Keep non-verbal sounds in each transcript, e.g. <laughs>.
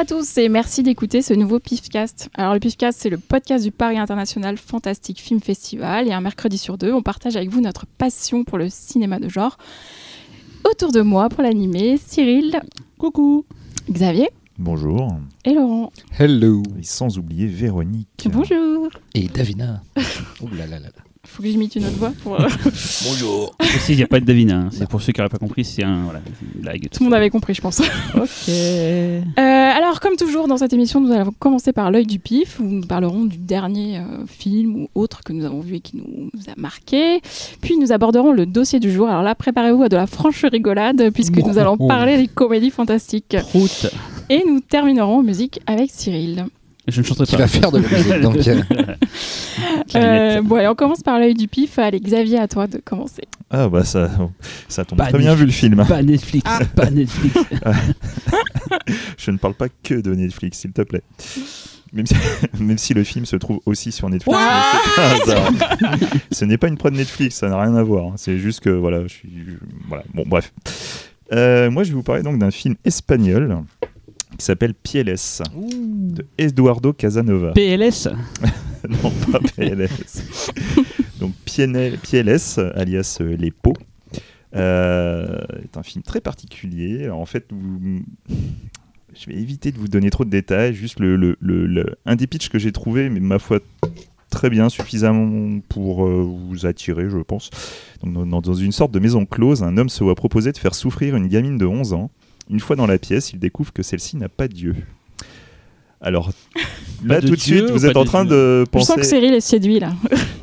Bonjour à tous et merci d'écouter ce nouveau PIFcast. Alors le PIFcast c'est le podcast du Paris International Fantastic Film Festival et un mercredi sur deux on partage avec vous notre passion pour le cinéma de genre. Autour de moi pour l'animer, Cyril, Coucou. Xavier Bonjour. et Laurent. Hello. Et sans oublier Véronique. Bonjour. Et Davina. <laughs> oh là là là là. Faut que j'imite une autre voix pour... euh, <laughs> Bonjour. Aussi, il n'y a pas de Davina. hein. C'est pour ceux qui n'auraient pas compris, c'est un, voilà, une blague. Tout le monde avait compris je pense. <laughs> Ok. Euh, alors, comme toujours dans cette émission, nous allons commencer par l'œil du pif, où nous parlerons du dernier euh, film ou autre que nous avons vu et qui nous, nous a marqué. Puis nous aborderons le dossier du jour. Alors là, préparez-vous à de la franche rigolade, puisque nous allons parler des comédies fantastiques. Prout. Et nous terminerons en musique avec Cyril. Je ne chanterai Qui pas. va faire de la musique donc <laughs> euh. Euh, bon, allez, on commence par l'œil du pif. Allez, Xavier, à toi de commencer. Ah bah ça, ça tombe Pas très bien vu le film. Pas Netflix. Pas Netflix. <laughs> Je ne parle pas que de Netflix, s'il te plaît. Même si, <laughs> même si le film se trouve aussi sur Netflix. Ce n'est pas une prod Netflix, ça n'a rien à voir. hein. C'est juste que voilà, je suis. Voilà, bon, bref. Euh, moi, je vais vous parler donc d'un film espagnol qui s'appelle Pieles de Eduardo Casanova. <laughs> PLS. non, pas PLS. <laughs> Donc Pieles, alias euh, Les Pots, euh, est un film très particulier. Alors, en fait, vous- je vais éviter de vous donner trop de détails. Juste le, le- le- le- un des pitchs que j'ai trouvé, mais ma foi très bien, suffisamment pour euh, vous attirer, je pense. Donc, dans, dans une sorte de maison close, un homme se voit proposer de faire souffrir une gamine de 11 ans. Une fois dans la pièce, il découvre que celle-ci n'a pas Dieu. Alors, <laughs> là, de tout de Dieu suite, ou vous êtes en train Dieu de Je sens penser. que Cyril est séduit, là.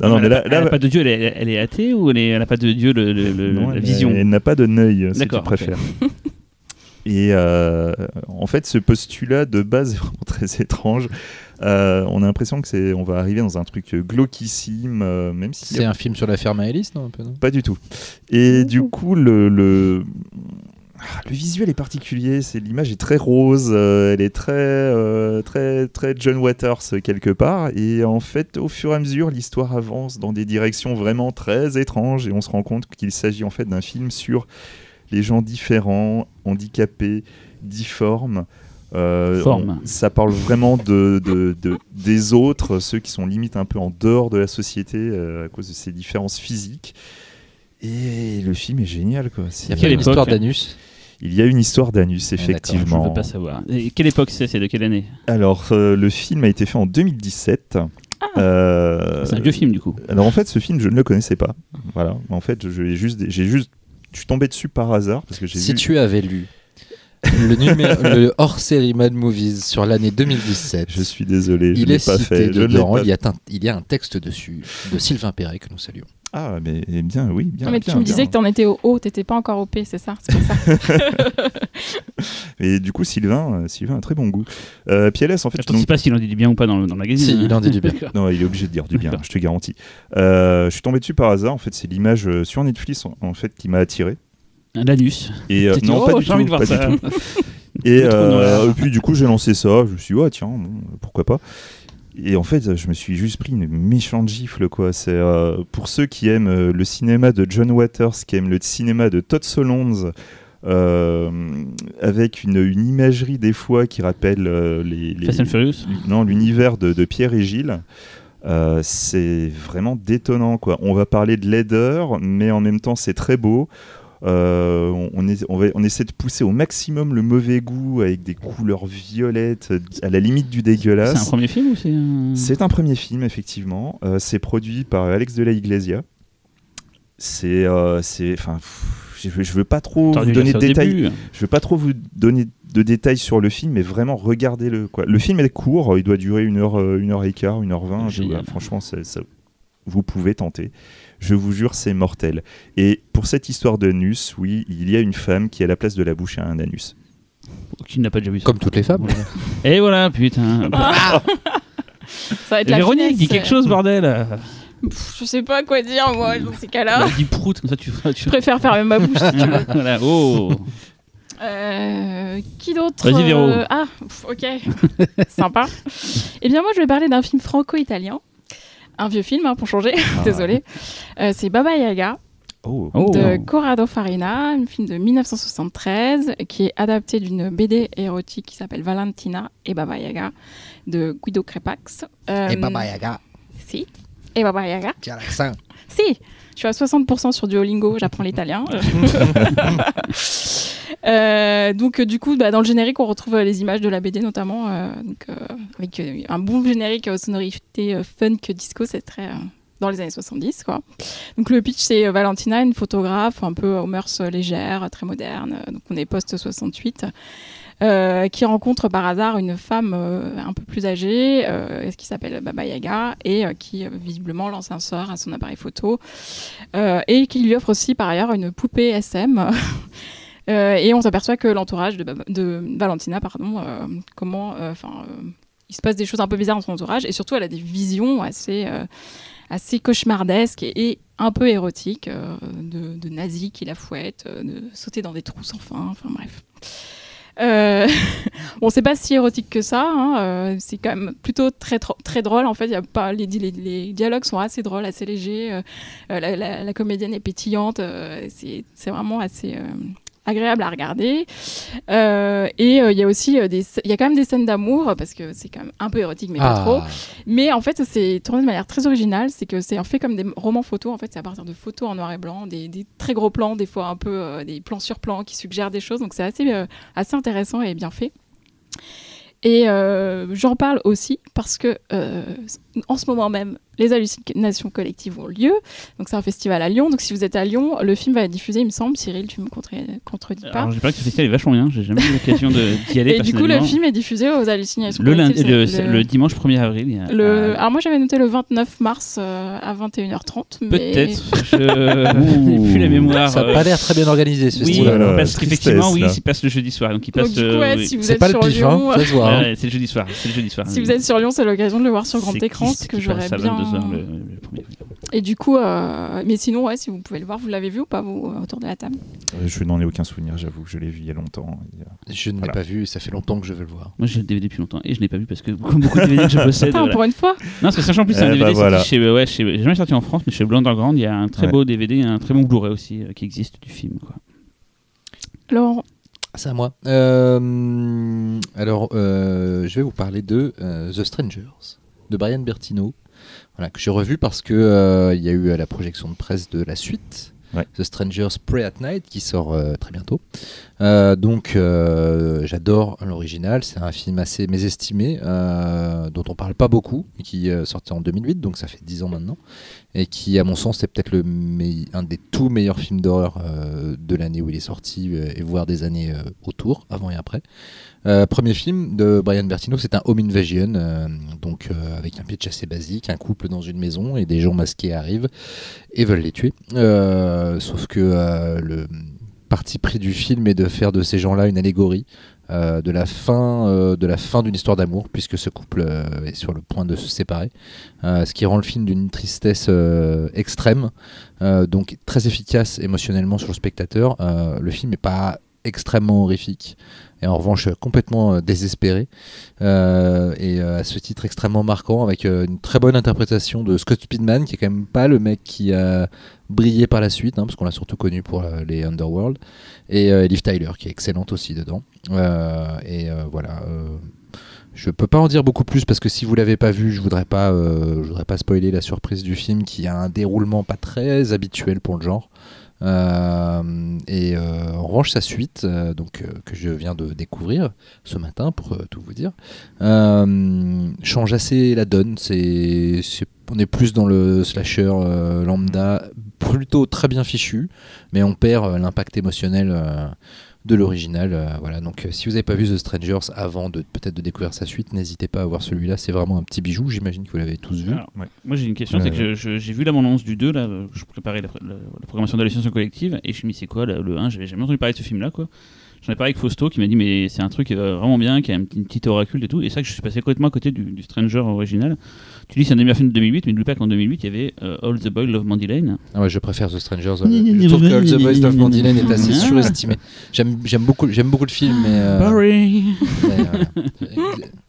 Non, non, mais là, elle là, n'a pas de Dieu, elle est, elle est athée ou elle n'a pas de Dieu, le, le- le- non, la elle- vision Elle n'a pas de neuil, si tu préfères. <laughs> Et euh, en fait, ce postulat de base est vraiment <laughs> très étrange. Euh, on a l'impression que c'est, on va arriver dans un truc glauquissime, euh, même si c'est un film sur la ferme à Alice, non un peu non? Pas du tout. Et du coup, le, le, le visuel est particulier. C'est l'image est très rose. euh, elle est très, euh, très, très John Waters euh, quelque part. Et en fait, au fur et à mesure, l'histoire avance dans des directions vraiment très étranges. Et on se rend compte qu'il s'agit en fait d'un film sur les gens différents, handicapés, difformes. Euh, Forme. on- ça parle vraiment de, de- de- des autres, ceux qui sont limite un peu en dehors de la société euh, à cause de ces différences physiques. Et le film est génial. Quoi. C'est Il y a Quelle histoire d'anus? Il y a une histoire d'anus, Ah, d'accord, Je ne effectivement. veux pas savoir. Et quelle époque c'est C'est de quelle année Alors, euh, le film a été fait en 2017. Euh, C'est un vieux film du coup. Alors, en fait, ce film, je ne le connaissais pas. Voilà. En fait, je l'ai juste, j'ai juste, je suis tombé dessus par hasard parce que j'ai Si vu. tu avais lu le, numéro, <laughs> le hors-série Mad Movies sur l'année 2017, Je suis désolé, je il l'ai est pas cité fait. Je ne dedans. pas Il y, a un, il y a un texte dessus de Sylvain Perret que nous saluons. Ah, mais eh bien, oui, bien. Non, mais bien, tu me bien. disais que t'en étais au haut, t'étais pas encore au P, c'est ça ça. <laughs> Et du coup, Sylvain, euh, Sylvain a un très bon goût. Euh, en fait, Je ne sais pas s'il en dit du bien ou pas dans le, dans le magazine. Si, hein. il en dit du bien. Non, il est obligé de dire du bien, je te garantis. Euh, je suis tombé dessus par hasard. En fait, c'est l'image euh, sur Netflix en, en fait qui m'a attiré. Un Lanus. Et euh, non, oh, pas du envie tout, de voir pas ça. du tout. <laughs> Et, euh, puis du coup, j'ai lancé ça. Je me suis dit, ouais, tiens, bon, pourquoi pas. Et en fait, je me suis juste pris une méchante gifle, quoi. C'est euh, pour ceux qui aiment euh, le cinéma de John Waters, qui aiment le cinéma de Todd Solondz, euh, avec une, une imagerie des fois qui rappelle euh, les, les- Fast and Furious? non, l'univers de, de Pierre et Gilles. euh, c'est vraiment détonnant quoi. On va parler de laideur, mais en même temps c'est très beau. Euh, on, on est- on va- on essaie de pousser au maximum le mauvais goût avec des couleurs violettes, à la limite du C'est un dégueulasse. premier film ou c'est un... C'est un premier film, effectivement. Euh, c'est produit par Alex de la Iglesia. C'est. euh, Enfin. Je veux, je veux pas trop vous donner de détails. début. Je veux pas trop vous donner de détails sur le film, mais vraiment regardez-le. Quoi. Le film est court, il doit durer une heure, une heure et quart, une heure vingt. Franchement, ça- vous pouvez tenter. Je vous jure, c'est mortel. Et pour cette histoire d'anus, oui, il y a une femme qui, à la place de la bouche, a un anus. Qui n'a pas déjà vu ça Comme toutes les femmes. Et voilà, putain. Ça va être la Véronique, finesse. dis quelque chose, bordel. Pff, je sais pas quoi dire, moi, dans ces cas-là. Bah, dis prout, comme ça tu. Je préfère fermer ma bouche si tu veux. <laughs> voilà, oh. Euh, qui d'autre Vas-y, Véro. Euh, Ah, ok. Sympa. Eh bien, moi, je vais parler d'un film franco-italien. Un vieux film, hein, pour changer. <laughs> Désolé. Euh, c'est Baba Yaga. Oh. Oh. de Corrado Farina, un film de 1973 qui est adapté d'une BD érotique qui s'appelle Valentina et Baba Yaga de Guido Crepax. Euh, Et Baba Yaga, Si. Et Baba Yaga. tu as l'accent. Si. Je suis à 60% sur Duolingo, j'apprends l'italien. <laughs> Euh, donc euh, du coup, bah, dans le générique, on retrouve euh, les images de la BD notamment, donc, avec un bon générique euh, sonorité funk disco, c'est très dans les années 70 quoi. Donc le pitch c'est Valentina, une photographe un peu aux mœurs légères, très moderne, donc on est post 68. Euh, qui rencontre par hasard une femme euh, un peu plus âgée euh, qui s'appelle Baba Yaga et qui visiblement lance un sort à son appareil photo et qui lui offre aussi par ailleurs une poupée SM. <laughs> Et on s'aperçoit que l'entourage de, Valentina, pardon, comment, enfin, il se passe des choses un peu bizarres dans son entourage et surtout elle a des visions assez, assez cauchemardesques et, un peu érotiques euh, de, de nazis qui la fouettent, de sauter dans des trous sans fin, enfin bref. Euh, <laughs> bon, c'est pas si érotique que ça. hein, euh, c'est quand même plutôt très très drôle. En fait, y a pas les, dialogues sont assez drôles, assez légers. euh, euh, la, comédienne est pétillante. euh, c'est vraiment assez euh, agréable à regarder. Euh, et euh, il y a aussi euh, des, il y a quand même des scènes d'amour parce que c'est quand même un peu érotique, mais pas trop. Ah, Mais en fait, c'est tourné de manière très originale. C'est que c'est fait comme des romans photos. En fait, c'est à partir de photos en noir et blanc, des, des très gros plans, des fois un peu des plans sur plans qui suggèrent des choses. Donc c'est assez, assez intéressant et bien fait. Et j'en parle aussi parce que en ce moment même, les hallucinations collectives ont lieu. Donc c'est un festival à Lyon. Donc si vous êtes à Lyon, le film va être diffusé, il me semble. Cyril, tu me contredis pas. Alors, j'ai pas que ce festival est vachement bien. J'ai jamais eu l'occasion de- d'y aller. Et du coup, le film est diffusé aux hallucinations le, lundi, collectives. le, dimanche 1er avril. a- le- ah, Alors moi j'avais noté le 29 mars euh, à 21h30. mais- Peut-être. <laughs> Je n'ai plus la mémoire. ça n'a euh, pas l'air très bien organisé ce Oui, festival. Oula, parce qu'effectivement, oui, là. il passe le jeudi soir. Donc, il Donc passe. du coup, euh, ouais, oui. si vous C'est êtes pas le pif, Lyon, hein, voit. hein. C'est le jeudi soir. C'est le jeudi soir. si vous êtes sur Lyon, c'est l'occasion de le voir sur grand écran, ce que j'aurais passe à bien. 22h le, le premier. Et du coup, euh, mais sinon, ouais, si vous pouvez le voir, vous l'avez vu ou pas vous euh, autour de la table? Euh, Je n'en ai aucun souvenir, j'avoue. Je l'ai vu il y a longtemps. Il y a- Je ne l'ai Voilà. pas vu et ça fait longtemps que je veux le voir. Moi, j'ai le DVD depuis longtemps et je l'ai pas vu parce que <laughs> beaucoup, beaucoup de DVD que je possède. Voilà. pour une fois. Non, parce que sachant en plus, c'est un Eh DVD bah voilà. sorti chez. Ouais, chez j'ai jamais sorti en France, mais chez Blue Underground, il y a un très Ouais. beau DVD et un très bon Blu-ray aussi euh, qui existe du film. Quoi. Laurent, C'est à moi. Euh, alors, euh, je vais vous parler de euh, The Strangers de Brian Bertino, voilà, que j'ai revu parce que euh, il y a eu euh, la projection de presse de la suite. Ouais. The Strangers Pray at Night qui sort euh, très bientôt. Donc j'adore l'original, c'est un film assez mésestimé dont on parle pas beaucoup et qui est sorti en 2008 donc ça fait 10 ans maintenant et qui à mon sens est peut-être le un des tout meilleurs films d'horreur de l'année où il est sorti et voire des années autour, avant et après. Euh, premier film de Brian Bertino, c'est un home invasion, euh, donc euh, avec un pitch assez basique, un couple dans une maison et des gens masqués arrivent et veulent les tuer. Sauf que le parti pris du film est de faire de ces gens-là une allégorie de la fin de la fin d'une histoire d'amour, puisque ce couple est sur le point de se séparer, ce qui rend le film d'une tristesse extrême, donc très efficace émotionnellement sur le spectateur. Le film n'est pas extrêmement horrifique et en revanche complètement euh, désespéré Euh, et euh, à ce titre extrêmement marquant avec euh, une très bonne interprétation de Scott Speedman qui est quand même pas le mec qui a brillé par la suite hein, parce qu'on l'a surtout connu pour euh, les Underworld et euh, Liv Tyler qui est excellente aussi dedans Euh, et euh, voilà euh, je peux pas en dire beaucoup plus parce que si vous l'avez pas vu, je voudrais euh, je voudrais pas spoiler la surprise du film qui a un déroulement pas très habituel pour le genre. Euh, et euh, en revanche, sa suite, euh, donc euh, que je viens de découvrir ce matin pour tout vous dire, change assez la donne. C'est, on est plus dans le slasher lambda, plutôt très bien fichu, mais on perd l'impact émotionnel. Euh, de l'original. euh, voilà, donc euh, si vous n'avez pas vu The Strangers avant de peut-être de découvrir sa suite, n'hésitez pas à voir celui-là. C'est vraiment un petit bijou. J'imagine que vous l'avez tous vu. Alors, Ouais. Moi j'ai une question, Ouais, c'est que j'ai vu l'abondance du 2, là, euh, je préparais la, la- la programmation d'hallucination collective, et je me suis dit c'est quoi là, le 1, j'avais jamais entendu parler de ce film là quoi. J'en ai parlé avec Fausto qui m'a dit mais c'est un truc euh, vraiment bien, qui a une petite oracule et tout, et c'est vrai que je suis passé complètement à côté du, du Stranger original. Tu dis c'est un des meilleurs films de 2008, mais n'oublie pas qu'en 2008 il y avait euh, All the Boys Love Mandy Lane. Ah ouais, je préfère The Strangers. euh, je trouve que All the Boys of Mandy Lane est assez Ah. surestimé. J'aime beaucoup, j'aime beaucoup le film, mais. euh, Boring. mais, voilà.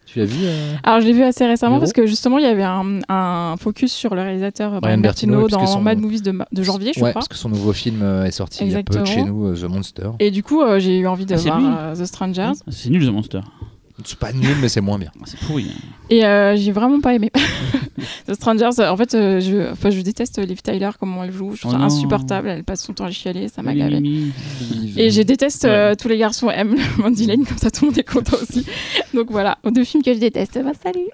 tu l'as vu euh Alors, je l'ai vu assez récemment parce que justement, il y avait un, un focus sur le réalisateur Brian Bertino, dans son- Mad Movies de, janvier, je Ouais, crois. parce que son nouveau film euh, est sorti il y a peu de Exactement. chez nous, euh, The Monster. Et du coup, euh, j'ai eu envie de Ah, voir euh, The Strangers. C'est nul, The Monster. C'est pas nul, mais c'est moins bien. Ah, C'est pourri. hein. Et euh, j'ai vraiment pas aimé. <laughs> The Strangers, euh, en fait, euh, je, enfin, je déteste Liv Tyler, comment elle joue. Je trouve Oh ça non. insupportable. Elle passe son temps à chialer, ça m'a gavé. Et je déteste, euh, Ouais. tous les garçons aiment <laughs> Mandy Lane, comme ça tout le monde est content aussi. Donc voilà, deux films que je déteste. Bah, salut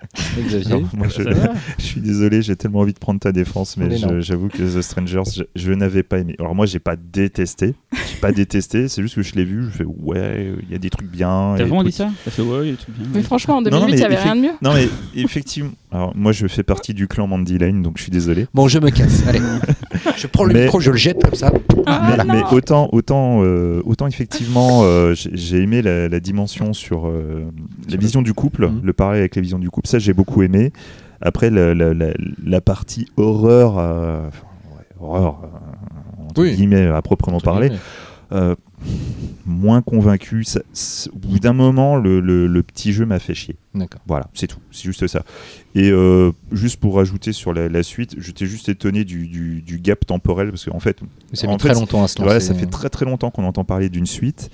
Non, moi, je, Ça va <laughs> je suis désolé, j'ai tellement envie de prendre ta défense, mais j'avoue que The Strangers, je, je n'avais pas aimé. Alors moi, j'ai pas détesté, j'ai pas détesté, c'est juste que je l'ai vu, je fais ouais, il y a des trucs bien. T'as vraiment tout. dit ça? T'as fait ouais, bien. Mais franchement, en Non, 2008, il n'y avait effe- rien de mieux. Non mais effectivement, alors moi je fais partie du clan Mandy Lane, donc je suis désolé. Bon, je me casse. Allez, <laughs> je prends le Mais- micro, je le jette comme ça. Ah, mais, autant, autant, euh, autant effectivement, euh, j'ai aimé la, la dimension sur euh, la vision du couple, Mhm. le parallèle avec la vision du couple, ça j'ai beaucoup aimé. Après la, la- la- la partie horreur, euh, enfin, ouais, horreur entre Oui. guillemets à proprement Entre parler, guillemets. euh, moins convaincu. Ça- au bout d'un moment, le, le- le petit jeu m'a fait chier. D'accord. Voilà, c'est tout, c'est juste ça. Et euh, juste pour rajouter sur la, la suite, j'étais juste étonné du, du- du gap temporel parce qu'en fait, mis fait, très longtemps à se lancer. voilà, ça fait très très longtemps qu'on entend parler d'une suite.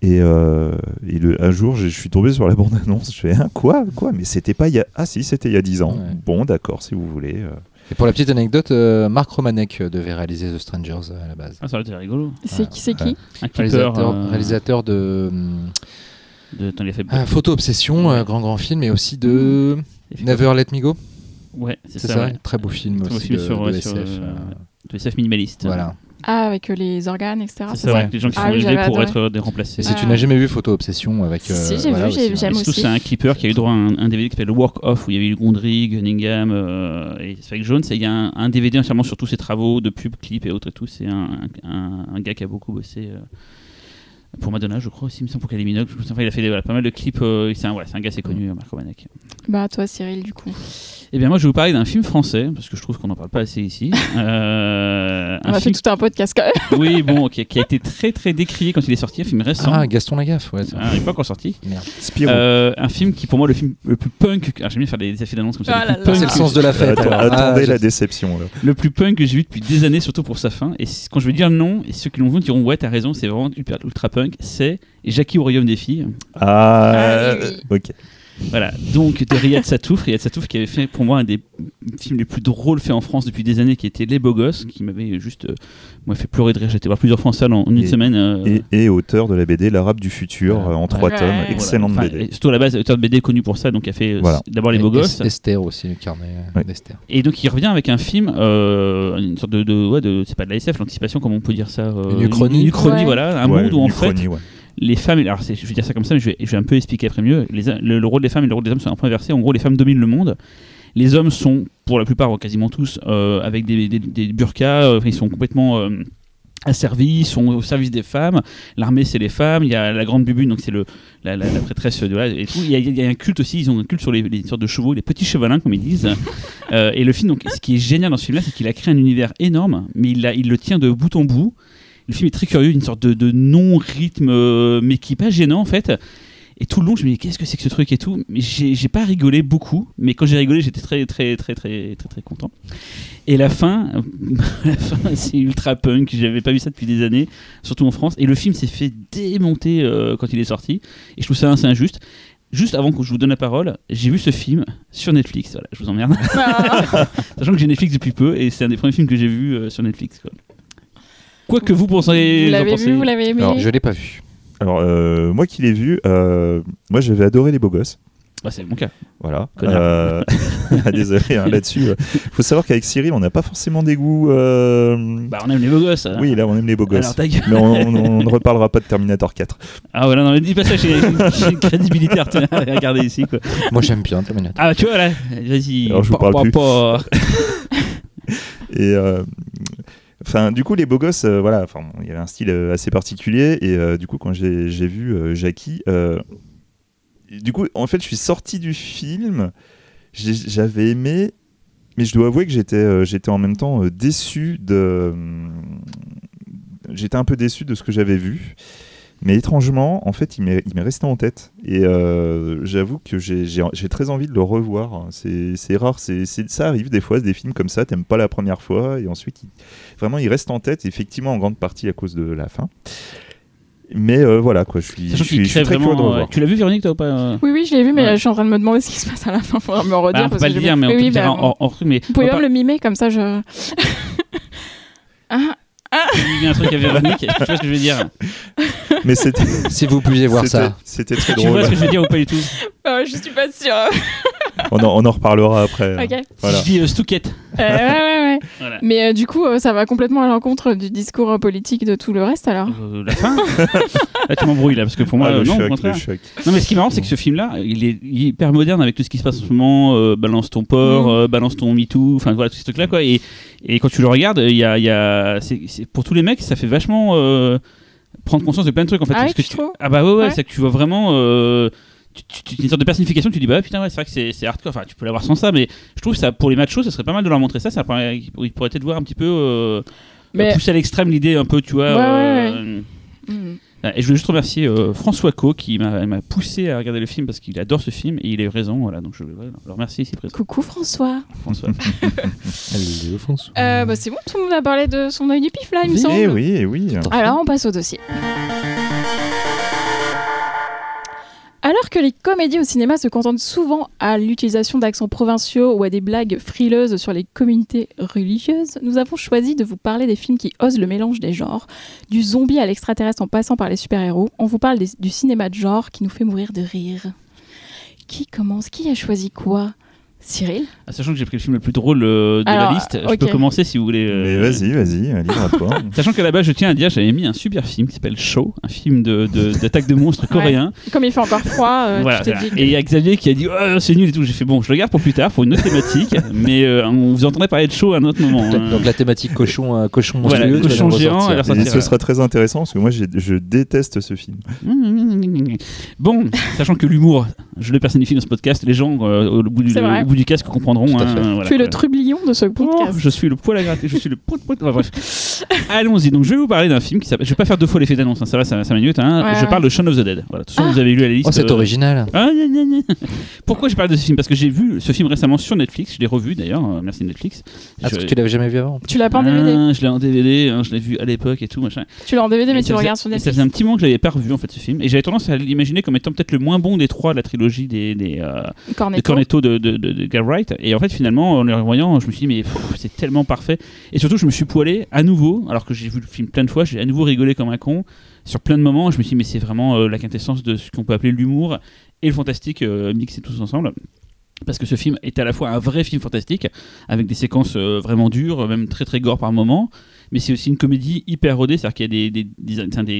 Et, euh, et le, un jour, je suis tombé sur la bande-annonce. Je fais hein, quoi Quoi Mais c'était pas il y a. Ah si, c'était il y a 10 ans. Ouais. Bon, d'accord, si vous voulez. euh. Et pour la petite anecdote, euh, Marc Romanek euh, devait réaliser The Strangers euh, à la base. Ah, ça aurait été rigolo. C'est qui, c'est qui Un clipper. Réalisateur, euh, réalisateur de de- ah, Photo Obsession, Ouais. grand grand film, et aussi de Never Let Me Go. Ouais, c'est C'est ça. ça, ouais. très beau film Très beau aussi film de, sur, de SF. sur, euh, euh, De SF minimaliste. Voilà. Ah, avec euh, les organes, etc. C'est ouais. Les gens qui Ah sont oui, j'avais pour être décomplacés. Et si Ah. tu n'as jamais vu Photo Obsession avec. Si, euh, si, j'ai voilà vu, j'ai- aussi, j'aime. Et surtout, aussi. c'est un clipper qui a eu droit à un, un DVD qui s'appelle Work Off, où il y avait eu Gondry, Gunningham euh, et Spike Jones. Et il y a un, un DVD entièrement sur tous ses travaux de pub, clips et autres et tout. C'est un, un, un gars qui a beaucoup bossé euh, pour Madonna, je crois aussi, il me semble, pour Kylie Minogue. Enfin, il a fait des- voilà, pas mal de clips. euh, c'est un, voilà, c'est un gars assez connu, Marc Romanek. Bah, toi, Cyril, du coup. Eh bien, moi, je vais vous parler d'un film français, parce que je trouve qu'on n'en parle pas assez ici. <laughs> Euh, On un a film, fait tout un podcast quand même. oui, bon, qui, qui a été très très décrié quand il est sorti, un film récent. Ah, Gaston Lagaffe, ouais. Ah, il n'est pas encore sorti. Merde. Spirou. Euh, un film qui, pour moi, le film le plus punk. Ah, J'aime bien faire des effets d'annonce comme ça. Punk C'est le sens de la fête. Attends- attendez Ah, la déception. là. le plus punk que j'ai vu depuis des années, surtout pour sa fin. Et quand je vais dire non, et ceux qui l'ont vu diront ouais, t'as raison, c'est vraiment ultra, ultra punk. C'est Jackie au royaume des filles. Ah, Ah, oui, oui. ok. Voilà, donc de Riyad Satouf, Riyad Satouf qui avait fait pour moi un des films les plus drôles faits en France depuis des années, qui était Les Beaux Gosses, qui m'avait juste euh, moi, fait pleurer de rire. J'ai été voir plusieurs fois en salle en, une Et- semaine. euh, Et, et auteur de la BD L'Arabe du futur euh, en trois Ouais. tomes. Voilà. Excellente Enfin, BD. surtout à la base, auteur de BD connu pour ça, donc il a fait euh, Voilà. d'abord Les Beaux Gosses. Esther aussi, le carnet Ouais. d'Esther. Et donc il revient avec un film, euh, une sorte de, de, ouais, de c'est pas de la SF, l'anticipation, comment on peut dire ça euh, Une uchronie. Une, uchronie, Ouais. voilà, un Ouais, monde où en une fait. Les femmes, alors je vais dire ça comme ça, mais je vais, un peu expliquer après mieux. Les, le, le rôle des femmes et le rôle des hommes sont un peu inversés. En gros, les femmes dominent le monde. Les hommes sont, pour la plupart, quasiment tous, euh, avec des, burkas. euh, ils sont complètement euh, asservis, sont au service des femmes. L'armée, c'est les femmes. Il y a la grande bubune, donc c'est le la, prêtresse de là. Il y, a, un culte aussi. Ils ont un culte sur les, sortes de chevaux, les petits chevalins, comme ils disent. Euh, et le film, donc, ce qui est génial dans ce film-là, c'est qu'il a créé un univers énorme, mais il le tient de bout en bout. Le film est très curieux, une sorte de, de non-rythme, euh, mais qui est pas gênant en fait. Et tout le long, je me dis qu'est-ce que c'est que ce truc et tout. Mais j'ai j'ai pas rigolé beaucoup, mais quand j'ai rigolé, j'étais très très très très très très content. Et la fin, <laughs> la fin, c'est ultra punk. J'avais pas vu ça depuis des années, surtout en France. Et le film s'est fait démonter euh, quand il est sorti. Et je trouve ça assez injuste. Juste avant que je vous donne la parole, j'ai vu ce film sur Netflix. Voilà, je vous emmerde. <laughs> Sachant que j'ai Netflix depuis peu et c'est un des premiers films que j'ai vu euh, sur Netflix. Quoi. Quoi que vous pensez. Vous l'avez pensez- vu, vous l'avez aimé Alors, Je l'ai pas vu. Alors, euh, moi qui l'ai vu, euh, moi j'avais adoré Les Beaux Gosses. Bah, c'est mon cas. Voilà. Euh, <laughs> ah, désolé hein, là-dessus. Il faut savoir qu'avec Cyril, on n'a pas forcément des goûts. euh, Bah, on aime les beaux gosses. Oui, là, on aime les beaux gosses. Alors. Mais on, on- on ne reparlera pas de Terminator 4. Ah voilà, non, mais dis pas ça, j'ai j'ai une crédibilité à <laughs> regarder ici. Quoi. Moi, j'aime bien Terminator. Ah, tu vois, là, vas-y. Alors, je vous Pa- parle pa- plus. <laughs> Et euh, enfin, du coup, les beaux gosses, euh, voilà, enfin, il y avait un style euh, assez particulier. Et euh, du coup, quand j'ai vu Jackie, du coup, en fait, je suis sorti du film. J'avais aimé, mais je dois avouer que j'étais j'étais en même temps déçu de. J'étais un peu déçu de ce que j'avais vu. Mais étrangement, en fait, il m'est resté en tête. Et euh, j'avoue que j'ai- très envie de le revoir. C'est rare, ça arrive des fois, des films comme ça, t'aimes pas la première fois, et ensuite, il- vraiment, il reste en tête, effectivement, en grande partie à cause de la fin. Mais euh, voilà, quoi, je suis, je suis, suis très curieux de vraiment. euh, revoir. Tu l'as vu, Véronique, toi ou pas Oui, oui, je l'ai vu, mais Ouais. je suis en train de me demander <laughs> ce qui se passe à la fin. Faudra me redire. Bah, on peut parce pas que le dire, mais on Oui, peut oui, le dire bah, en, en-. Mais Vous pouvez même le mimer comme ça, je. <laughs> ah, Il y a un truc à Véronique, tu vois ce que je veux dire Mais c'était Si vous pouviez voir ça. C'était très Tu vois drôle. ce que je veux dire ou pas du tout? Oh, je suis pas sûre. <laughs> On en, on en reparlera après. ok. Voilà. Je dis euh, Stouquette. Euh, ouais, ouais, ouais. <laughs> Voilà. Mais euh, du coup, euh, ça va complètement à l'encontre du discours euh, politique de tout le reste alors? Euh, la fin? Là, <laughs> tu m'embrouilles là, parce que pour moi, Ah, euh, le non, au choc, contraire. le choc. Non, mais ce qui est marrant, c'est que ce film-là, il est hyper moderne avec tout ce qui se passe en ce moment. euh, balance ton port, Mm. euh, balance ton MeToo, enfin voilà, tout ce truc-là, quoi. Et, et quand tu le regardes, il y a. il y a c'est, c'est- pour tous les mecs, ça fait vachement euh, prendre conscience de plein de trucs en fait. Ah Parce que tu trouves? Ah bah ouais, ouais, Ouais. c'est que tu vois vraiment. euh, une sorte de personnification, tu dis bah putain ouais c'est vrai que c'est, c'est hardcore, enfin tu peux l'avoir sans ça, mais je trouve que ça pour les machos ça serait pas mal de leur montrer ça, ça pourrait- ils pourraient peut-être voir un petit peu euh, Mais- pousser à l'extrême l'idée un peu tu vois. Ouais, ouais, euh, ah, Et je voulais juste remercier euh, François Co qui m'a poussé à regarder le film parce qu'il adore ce film et il a eu raison. Voilà, donc je voulais le remercier ici présent. Coucou François. François. <laughs> Fond. sous- Euh, bah, c'est bon, tout le monde a parlé de son œil du pif là, il me semble. Eh oui, eh oui. Alors on passe au dossier. Alors que les comédies au cinéma se contentent souvent à l'utilisation d'accents provinciaux ou à des blagues frileuses sur les communautés religieuses, nous avons choisi de vous parler des films qui osent le mélange des genres, du zombie à l'extraterrestre en passant par les super-héros. On vous parle du cinéma de genre qui nous fait mourir de rire. Qui commence? Qui a choisi quoi? Cyril Ah, sachant que j'ai pris le film le plus drôle euh, de Alors, la liste, je peux commencer si vous voulez. euh, Mais vas-y, vas-y, libre à toi. <laughs> Sachant qu'à la base, je tiens à dire, j'avais mis un super film qui s'appelle Show, un film de- de- d'attaque de, monstres coréen. Comme il fait encore froid, euh, Voilà, tu t'es voilà. dit que- Et il y a Xavier qui a dit oh, c'est nul et tout. J'ai fait bon, je le garde pour plus tard, pour une autre thématique, <laughs> mais euh, on vous entendrait parler de Show à un autre moment. hein. Donc la thématique cochon, euh, cochon Voilà, monstrueux, cochon géant, Et ce sera très intéressant parce que moi je déteste ce film. Bon, sachant que l'humour, je le personnifie dans ce podcast, les gens euh, au, bout du, bout du casque comprendront. Hein, voilà, tu es le trublion de ce Oh, podcast. je suis le poil à gratter, je suis le poil, poil. Enfin, bref. <laughs> Allons-y. Donc, je vais vous parler d'un film qui s'appelle. Je vais pas faire deux fois l'effet d'annonce, hein, ça va, ça, ça minutes. Hein. Ouais, je parle de Shaun of the Dead. Voilà, tout ça, Ah. vous avez lu à la liste. Oh, c'est euh, original. ah, gna, gna, gna. Pourquoi je parle de ce film? Parce que j'ai vu ce film récemment sur Netflix. Je l'ai revu d'ailleurs. euh, merci Netflix. Ah, Je- parce que tu l'avais jamais vu avant. Tu l'as pas en DVD Ah, Je l'ai en DVD. hein, je l'ai vu à l'époque et tout machin. Tu l'as en DVD, mais Et tu le faisait- regardes sur et Ça Netflix. faisait un petit moment que je l'avais pas revu en fait ce film. Et j'avais tendance à l'imaginer comme étant peut-être le moins bon des trois de la trilogie des, des, euh, de Cornetto. Cornetto de, de, de, de Guy Wright. Et en fait, finalement, en le revoyant, je me suis dit, mais c'est tellement parfait. Et surtout, je me suis poilé à nouveau, alors que j'ai vu le film plein de fois, j'ai à nouveau rigolé comme un con. Sur plein de moments, je me suis dit, mais c'est vraiment euh, la quintessence de ce qu'on peut appeler l'humour et le fantastique euh, mixés tous ensemble. Parce que ce film est à la fois un vrai film fantastique, avec des séquences euh, vraiment dures, même très très gore par moments, mais c'est aussi une comédie hyper rodée, c'est-à-dire qu'il y a des,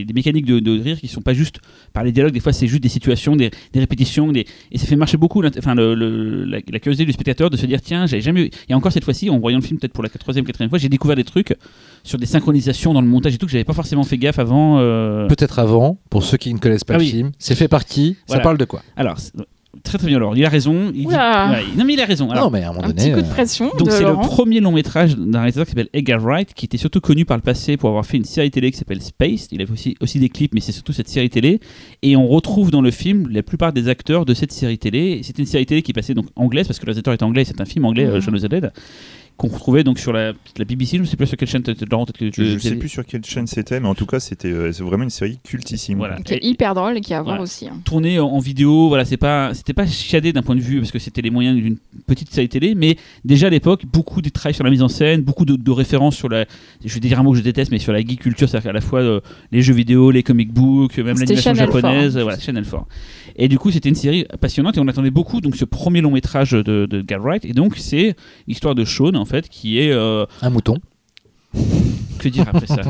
des, mécaniques de, de rire qui sont pas juste par les dialogues, des fois c'est juste des situations, des, répétitions, des... et ça fait marcher beaucoup l'int- enfin, le, le- la, la curiosité du spectateur de se dire tiens, j'avais jamais eu... Et encore cette fois-ci, en voyant le film peut-être pour la troisième, quatrième fois, j'ai découvert des trucs sur des synchronisations dans le montage et tout que j'avais pas forcément fait gaffe avant. euh. Peut-être avant, pour ceux qui ne connaissent pas Ah le oui. film. C'est fait par qui? Voilà. Ça parle de quoi? Alors, très très bien alors, il a raison. Il dit-. Ouais, non mais il a raison. Alors, Non, mais à un moment Un donné. petit coup de euh, pression Donc c'est le premier long métrage d'un réalisateur qui s'appelle Edgar Wright, qui était surtout connu par le passé pour avoir fait une série télé qui s'appelle Space. Il avait aussi, aussi des clips, mais c'est surtout cette série télé. Et on retrouve dans le film la plupart des acteurs de cette série télé. C'était une série télé qui passait donc anglaise, parce que le réalisateur est anglais, c'est un film anglais, of the Dead, qu'on retrouvait donc sur la, la BBC, je ne sais plus sur quelle chaîne, peut-être, Laurent, peut-être que Je, tu- sais plus sur quelle chaîne c'était, mais en tout cas c'était euh, c'est vraiment une série cultissime. Voilà. Qui est hyper drôle et qui a à voir Voilà. aussi. hein. tourné en, en vidéo, voilà, c'est pas, c'était pas chiadé d'un point de vue parce que c'était les moyens d'une petite série télé, mais déjà à l'époque, beaucoup de travail sur la mise en scène, beaucoup de, de références sur la, je vais dire un mot que je déteste, mais sur la geek culture, c'est-à-dire qu'à la fois euh, les jeux vidéo, les comic books, même l'animation japonaise, four. voilà, Channel 4. Et du coup, c'était une série passionnante et on attendait beaucoup donc ce premier long métrage de, de Wright et donc c'est l'histoire de Sean en fait qui est euh, Un mouton. que dire après ça?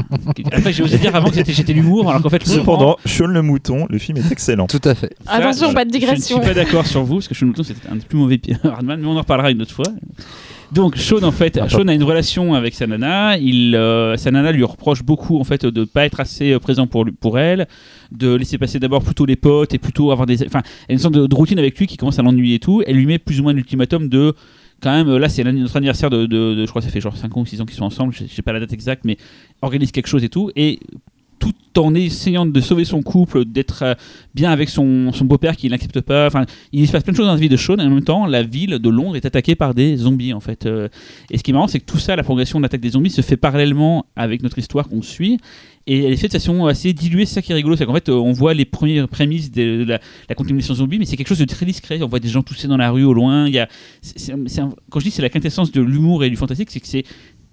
Après j'ai osé dire avant que c'était j'étais l'humour alors qu'en fait Cependant, Sean le mouton, le film est excellent. Tout à fait. Ça, Attention, je- pas de digression. Je ne suis pas d'accord sur vous, parce que Sean Mouton, c'était un des plus mauvais Hardman, <laughs> mais on en reparlera une autre fois. Donc, Sean, en fait, Sean a une relation avec sa nana. Il, euh, sa nana lui reproche beaucoup, en fait, de ne pas être assez euh, présent pour, lui- pour elle, de laisser passer d'abord plutôt les potes et plutôt avoir des. Enfin, elle a une sorte de, de routine avec lui qui commence à l'ennuyer et tout. Elle lui met plus ou moins l'ultimatum de. Quand même, euh, là, c'est notre anniversaire de, de- de- Je crois que ça fait genre 5 ans ou 6 ans qu'ils sont ensemble, sais pas la date exacte, mais organise quelque chose et tout. Et tout en essayant de sauver son couple, d'être euh, bien avec son, beau-père qui l'accepte pas. Enfin, il se passe plein de choses dans la vie de Sean, et en même temps, la ville de Londres est attaquée par des zombies, en fait. Euh, et ce qui est marrant, c'est que tout ça, la progression de l'attaque des zombies, se fait parallèlement avec notre histoire qu'on suit. Et elle est faite de façon assez diluée, c'est ça qui est rigolo, c'est qu'en fait, on voit les premières prémices de la, contamination zombie, mais c'est quelque chose de très discret. On voit des gens tousser dans la rue au loin. Un- quand je dis c'est la quintessence de l'humour et du fantastique, c'est que c'est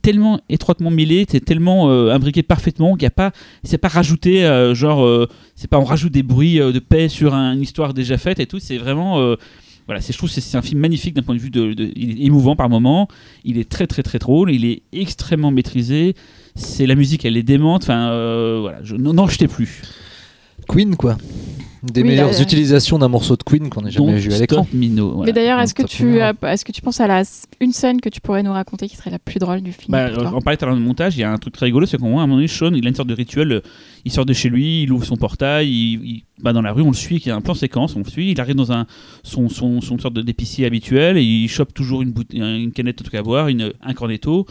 tellement étroitement mêlé, c'est tellement euh, imbriqué parfaitement qu'il n'y a pas, c'est pas rajouté, euh, genre, euh, c'est pas on rajoute des bruits de paix sur un- une histoire déjà faite et tout. C'est vraiment, voilà, je trouve que c'est, un film magnifique d'un point de vue de, il est émouvant par moments, il est très très très drôle, il est extrêmement maîtrisé. C'est la musique, elle est démente. Enfin, voilà, je, n'en jetez plus. Queen, quoi. Des Oui, meilleures là, là. utilisations d'un morceau de Queen qu'on ait jamais vu à l'écran. Voilà. Mais d'ailleurs, est-ce que, tu, est-ce que tu penses à la, une scène que tu pourrais nous raconter qui serait la plus drôle du film Bah, toi? on parlait tout à l'heure de montage, il y a un truc très rigolo, c'est qu'à un moment donné, Sean, il a une sorte de rituel, euh, il sort de chez lui, il ouvre son portail, il, il va dans la rue, on le suit, il y a un plan séquence, on le suit, il arrive dans un, son, son, son sorte de- d'épicier habituel, et il chope toujours une, une canette de truc à boire, une, un cornetto,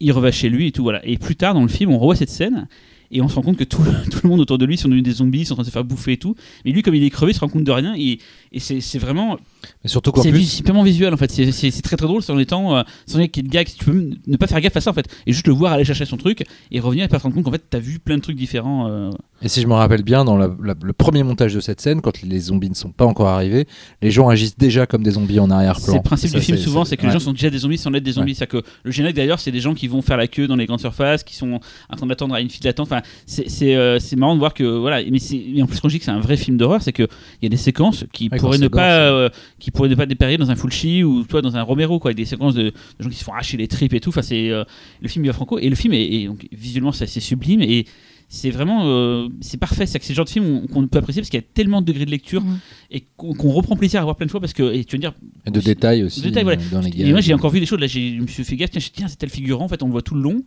il reva chez lui et tout, voilà. Et plus tard dans le film, on revoit cette scène, et on se rend compte que tout, le- <laughs> monde autour de lui sont devenus des zombies, sont en train de se faire bouffer et tout, mais lui, comme il est crevé, il se rend compte de rien, et, et c'est vraiment Mais surtout c'est plus, purement visuel en fait, c'est- très très drôle, c'est en étant euh, sans qu'il de gags, tu peux ne pas faire gaffe à ça en fait, et juste le voir aller chercher son truc et revenir et pas te rendre compte qu'en fait t'as vu plein de trucs différents. euh. Et si je me rappelle bien, dans la- la- le premier montage de cette scène, quand les zombies ne sont pas encore arrivés, les gens agissent déjà comme des zombies en arrière-plan. C'est le principe ça, du film souvent, c'est que les ouais. gens sont déjà des zombies sans être des zombies. C'est-à-dire que le générique d'ailleurs, c'est des gens qui vont faire la queue dans les grandes surfaces, qui sont en train d'attendre à une file d'attente. Enfin, c'est euh, marrant de voir que voilà, mais, en plus quand je dis que c'est un vrai film d'horreur, c'est que il y a des séquences qui Quand ne gore, pas, euh, qui pourraient ne pas dépérir dans un Fulci ou toi dans un Romero quoi, avec des séquences de, de gens qui se font arracher les tripes et tout. Enfin, c'est euh, le film Viva Franco et le film est, est- donc, visuellement c'est assez sublime et c'est vraiment euh, c'est parfait c'est que c'est le genre de film qu'on peut apprécier parce qu'il y a tellement de degrés de lecture Mhm. et qu'on reprend plaisir à voir plein de fois parce que et tu veux dire Et de détails aussi. De détails, voilà. dans les et moi j'ai encore vu des choses là j'ai- je me suis fait gaffe tiens, c'est tel figurant en fait on le voit tout le long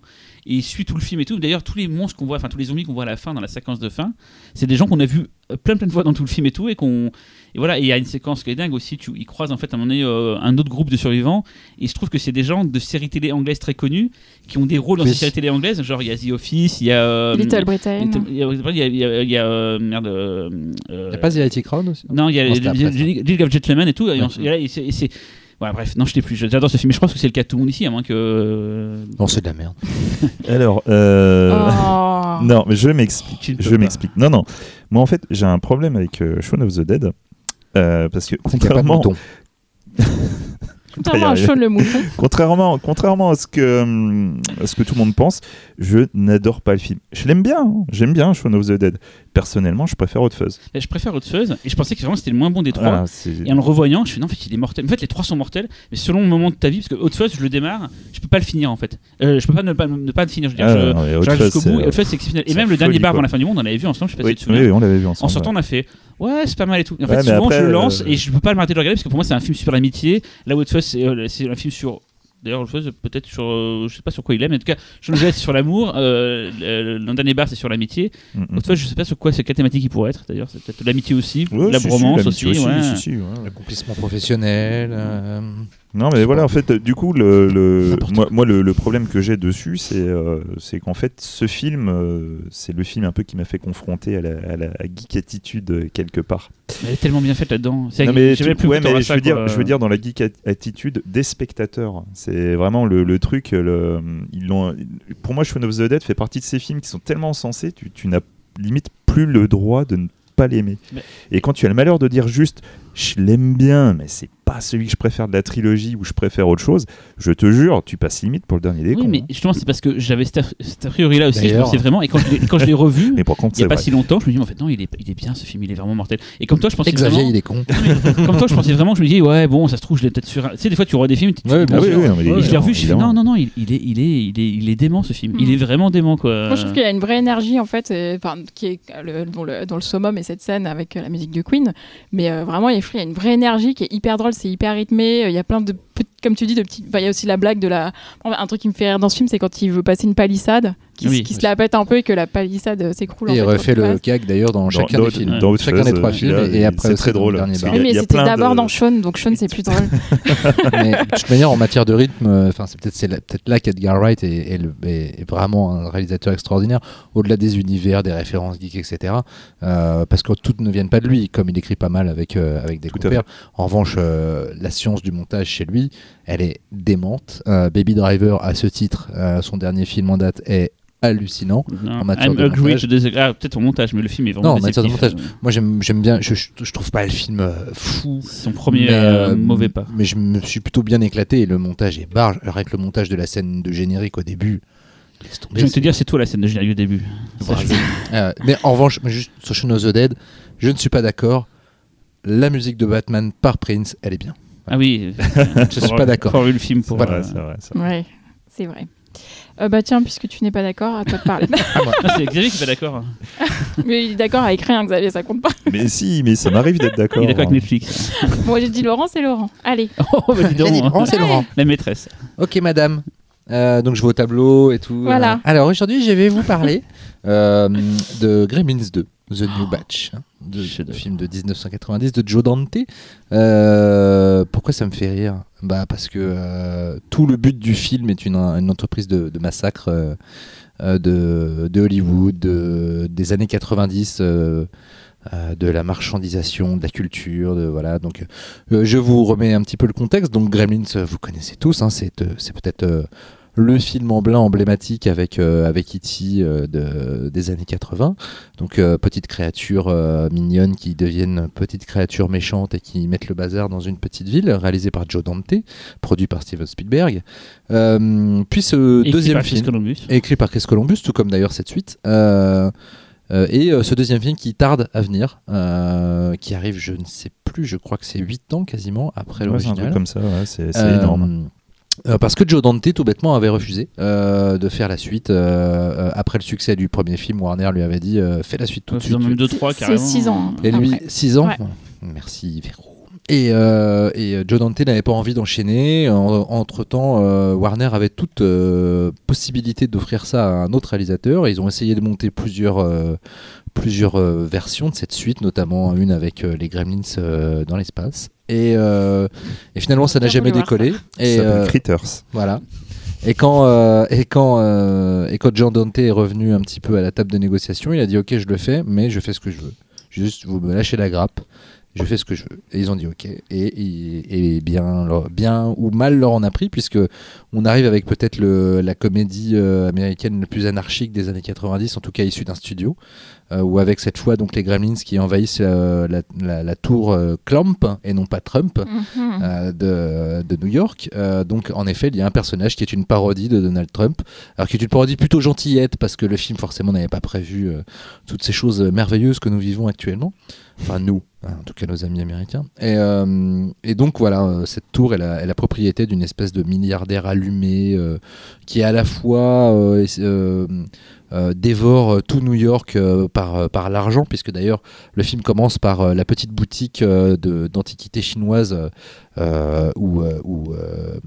et il suit tout le film et tout d'ailleurs tous les monstres qu'on voit enfin tous les zombies qu'on voit à la fin dans la séquence de fin c'est des gens qu'on a vu plein plein de fois dans tout le film et tout et qu'on et voilà il y a une séquence qui est dingue aussi tu ils croisent en fait à un moment donné euh, un autre groupe de survivants et je trouve que c'est des gens de séries télé anglaises très connues qui ont des rôles dans Oui. ces séries télé anglaises genre il y a The Office il y a euh, Little Britain. Il y a il y a, il y a- il y a, euh, merde euh, euh, Y a pas The IT Crown aussi non, il y a. League of Gentlemen et tout. Ouais. et là, et c'est- et c'est- Ouais, bref, non, je t'ai plus. J'adore ce film. mais Je pense que c'est le cas de tout le monde ici, à moins que. euh, Non, c'est de la merde. <laughs> Alors, euh, Oh. Non, mais je m'explique. Je m'explique. Non, non. Moi, en fait, j'ai un problème avec euh, Shaun of the Dead. euh, parce que contrairement. <laughs> Contrairement à arriver. Sean le mouton. <laughs> contrairement, contrairement à ce que hum, à ce que tout le monde pense, je n'adore pas le film. Je l'aime bien, hein. j'aime bien Shaun of the Dead. Personnellement, je préfère Hot Fuzz. Je préfère Hot Fuzz et je pensais que vraiment c'était le moins bon des trois. C'est- Et en le revoyant, je fais non, en fait, il est mortel. En fait, les trois sont mortels, mais selon le moment de ta vie, parce que Hot Fuzz, je le démarre, je peux pas le finir en fait. Euh, je peux pas ne pas, ne pas le finir. Je veux dire, Ah, je, non, jusqu'au bout. Et Hot Fuzz, c'est exceptionnel. Et même la le dernier folie, bar avant la fin du monde, on l'avait vu ensemble, je sais pas Oui, si tu te souviens. oui, oui, on l'avait vu ensemble. En sortant, on a fait ouais, c'est pas mal et tout. Et en Ouais, fait, souvent, après, je le lance euh, et je peux pas m'arrêter de le regarder parce que pour moi, c'est un film sur l'amitié. Là où Hot Fuzz, c'est, euh, c'est un film sur. D'ailleurs, peut-être sur. euh, je sais pas sur quoi il est, mais en tout cas, the Dead, c'est sur l'amour. Euh, le, le dernier bar, c'est sur l'amitié. Mm, mm. Hot Fuzz, je sais pas sur quoi, c'est quelle thématique il pourrait être d'ailleurs. C'est peut-être l'amitié aussi, Ouais, la si, si, bromance l'amitié aussi. ouais. si, si, ouais. L'accomplissement professionnel. euh, Non, mais voilà, en fait, euh, du coup, le, le- moi, moi, le, le problème que j'ai dessus, c'est euh, c'est qu'en fait, ce film, euh, c'est le film un peu qui m'a fait confronter à la, à la geek attitude euh, quelque part. Elle est tellement bien faite là-dedans. Non, mais, tu- plus ouais, mais je, veux dire, je veux dire, dans la geek at- attitude des spectateurs, c'est vraiment le, le truc. Le, ils l'ont- pour moi, Shaun of the Dead fait partie de ces films qui sont tellement sensés, tu, tu n'as limite plus le droit de ne pas l'aimer. Mais- Et quand tu as le malheur de dire juste, je l'aime bien, mais c'est pas celui que je préfère de la trilogie ou je préfère autre chose, je te jure, tu passes limite pour le dernier des Oui, cons, mais hein. justement, c'est parce que j'avais cet a, priori là aussi. Je pensais vraiment. Et quand je l'ai, quand je l'ai revu, <laughs> Mais contre, il y a pas vrai. si longtemps, je me dis, en fait, non, il est, il est bien ce film, il est vraiment mortel. Et comme toi, je pensais Xavier, vraiment. il est con. Comme toi, je pensais vraiment, je me dis, ouais, bon, ça se trouve, je l'ai peut-être sur. un- Tu sais, des fois, tu revois des films, tu, Ouais, te dis, bien Ah oui, bon, oui, non, mais Et je l'ai revu, je fais non, non, non, il, il est, il, est, il, est, il est dément ce film. Il Mm. est vraiment dément quoi. Moi, je trouve qu'il y a une vraie énergie en fait, et, enfin, qui est le, dont, le, dont le summum est cette scène avec euh, la musique de Queen. Mais euh, vraiment, il y a une vraie énergie qui est hyper drôle, c'est hyper rythmé. euh, Il y a plein de comme tu dis, de petits. Il y a aussi la blague de la. Un truc qui me fait rire dans ce film, c'est quand il veut passer une palissade, qui, s- Oui. qui se la pète un peu et que la palissade s'écroule. en Et il fait, refait le gag d'ailleurs dans, chacun dans- des films. dans chacun des Outfuzz, trois euh, films. celui-là, Et, il- après, c'est très drôle, le dernier bar. Oui, mais il c'était d'abord de- dans Sean, donc Sean c'est plus <laughs> drôle. mais de toute manière, en matière de rythme, enfin, c'est peut-être c'est là, là qu'Edgar Wright est, est le- est- est vraiment un réalisateur extraordinaire, au-delà des univers, des références geeks, etc. euh, parce que toutes ne viennent pas de lui, comme il écrit pas mal avec, euh, avec des compères. En revanche, euh, la science du montage chez lui, elle est démente. Euh, Baby Driver, à ce titre, euh, son dernier film en date, est hallucinant. Non, En matière I'm de agree montage. to disagree. Ah, peut-être au montage, mais le film est vraiment Non, en matière de déceptif. Moi, j'aime j'aime bien, je, je, trouve pas le film euh, fou. Son premier Mais, euh, euh, mauvais pas. Mais je me suis plutôt bien éclaté et le montage est barge. Avec le montage de la scène de générique au début, laisse tomber, Je de te dire, c'est toi la scène de générique au début. Ça, je veux- <laughs> Euh, mais en revanche, juste sur Shaun of the Dead, je ne suis pas d'accord. La musique de Batman par Prince, elle est bien. Ah oui, <laughs> Je suis pas d'accord. Vu le film pour. Voilà, c'est vrai. c'est vrai. Ouais, c'est vrai. Euh, bah tiens, puisque tu n'es pas d'accord, à toi de parler. <laughs> Ah, c'est Xavier qui est pas d'accord. <laughs> mais il est d'accord avec rien, Xavier, ça compte pas. Mais si, mais ça m'arrive d'être d'accord. Il est d'accord avec Netflix. Moi j'ai dit Laurent, c'est Laurent. Allez. <laughs> oh, bah dis donc, hein. Laurent, c'est Laurent. La maîtresse. Ok, madame. Euh, donc je vais au tableau et tout. Voilà. Alors aujourd'hui, je vais vous parler euh, de Gremlins 2, The New Batch, hein, de, Chef-d'œuvre. film de 1990 de Joe Dante. Euh, pourquoi ça me fait rire? Bah parce que euh, tout le but du film est une, une entreprise de, de massacre euh, de, de Hollywood, de- des années 90. euh, euh, de la marchandisation, de la culture, de voilà. Donc, euh, je vous remets un petit peu le contexte. Donc, Gremlins, vous connaissez tous. hein, c'est euh, peut-être le film en blanc emblématique avec euh, avec E.T. euh, de, des années 80. Donc, euh, petites créatures euh, mignonnes qui deviennent petites créatures méchantes et qui mettent le bazar dans une petite ville, réalisé par Joe Dante, produit par Steven Spielberg. Euh, puis ce Écrit deuxième film Columbus. écrit par Chris Columbus, tout comme d'ailleurs cette suite. Euh, euh, et euh, ce deuxième film qui tarde à venir, euh, qui arrive, je ne sais plus, je crois que c'est 8 ans quasiment après Ouais, c'est un l'original. truc comme ça, ouais, c'est c'est Euh, énorme. Euh, parce que Joe Dante, tout bêtement, avait refusé euh, de faire la suite. euh, après le succès du premier film, Warner lui avait dit euh, fais la suite tout de suite. même 2-3 C'est carrément. 6 ans. hein, Et lui, après. 6 ans Ouais. Merci, Véro. Et, euh, et Joe Dante n'avait pas envie d'enchaîner. entre temps, Warner avait toute euh, possibilité d'offrir ça à un autre réalisateur. Ils ont essayé de monter plusieurs, euh, plusieurs euh, versions de cette suite, notamment une avec euh, les Gremlins euh, dans l'espace. Et, euh, et finalement, ça n'a jamais décollé. Ça Et, s'appelle euh, Critters. voilà. Et quand, euh, et, quand, euh, et quand Jean Dante est revenu un petit peu à la table de négociation, il a dit Ok, je le fais, mais je fais ce que je veux. Juste, vous me lâchez la grappe, je fais ce que je veux. Et ils ont dit Ok. Et, et, et bien, leur- bien ou mal leur en a pris, puisque on arrive avec peut-être le- la comédie euh, américaine la plus anarchique des années 90, en tout cas issue d'un studio, euh, ou avec cette fois donc les Gremlins qui envahissent euh, la, la- la tour euh, Clamp et non pas Trump Mhm. de, de New York. Donc, en effet, il y a un personnage qui est une parodie de Donald Trump, alors qui est une parodie plutôt gentillette, parce que le film, forcément, n'avait pas prévu toutes ces choses merveilleuses que nous vivons actuellement. Enfin, nous, hein, en tout cas nos amis américains. Et, euh, et donc, voilà, cette tour est la, est la propriété d'une espèce de milliardaire allumé euh, qui, à la fois, est- euh, dévore euh, tout New York euh, par, euh, l'argent, puisque d'ailleurs, le film commence par euh, la petite boutique euh, d'antiquités chinoises euh, euh, où, euh, où, euh,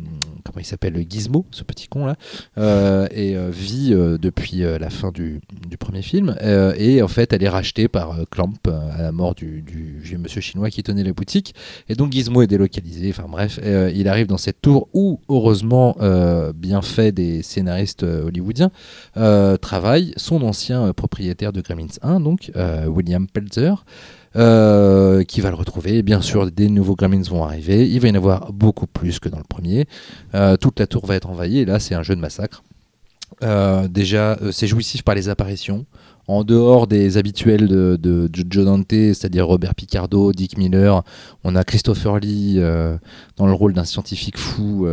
comment il s'appelle Gizmo, ce petit con là, euh, et euh, vit euh, depuis euh, la fin du, du premier film. Euh, et en fait, elle est rachetée par euh, Clamp euh, à la mort du, du vieux monsieur chinois qui tenait la boutique. Et donc Gizmo est délocalisé. Enfin bref, euh, il arrive dans cette tour où, heureusement, euh, bien fait des scénaristes euh, hollywoodiens, euh, travaille son ancien euh, propriétaire de Gremlins 1, donc euh, William Pelzer. Euh, qui va le retrouver. Et bien sûr, des nouveaux Gremlins vont arriver. Il va y en avoir beaucoup plus que dans le premier. Euh, toute la tour va être envahie. Là, c'est un jeu de massacre. Euh, déjà, c'est jouissif par les apparitions. En dehors des habituels de, de, de Joe Dante, c'est-à-dire Robert Picardo, Dick Miller, on a Christopher Lee dans le rôle d'un scientifique fou,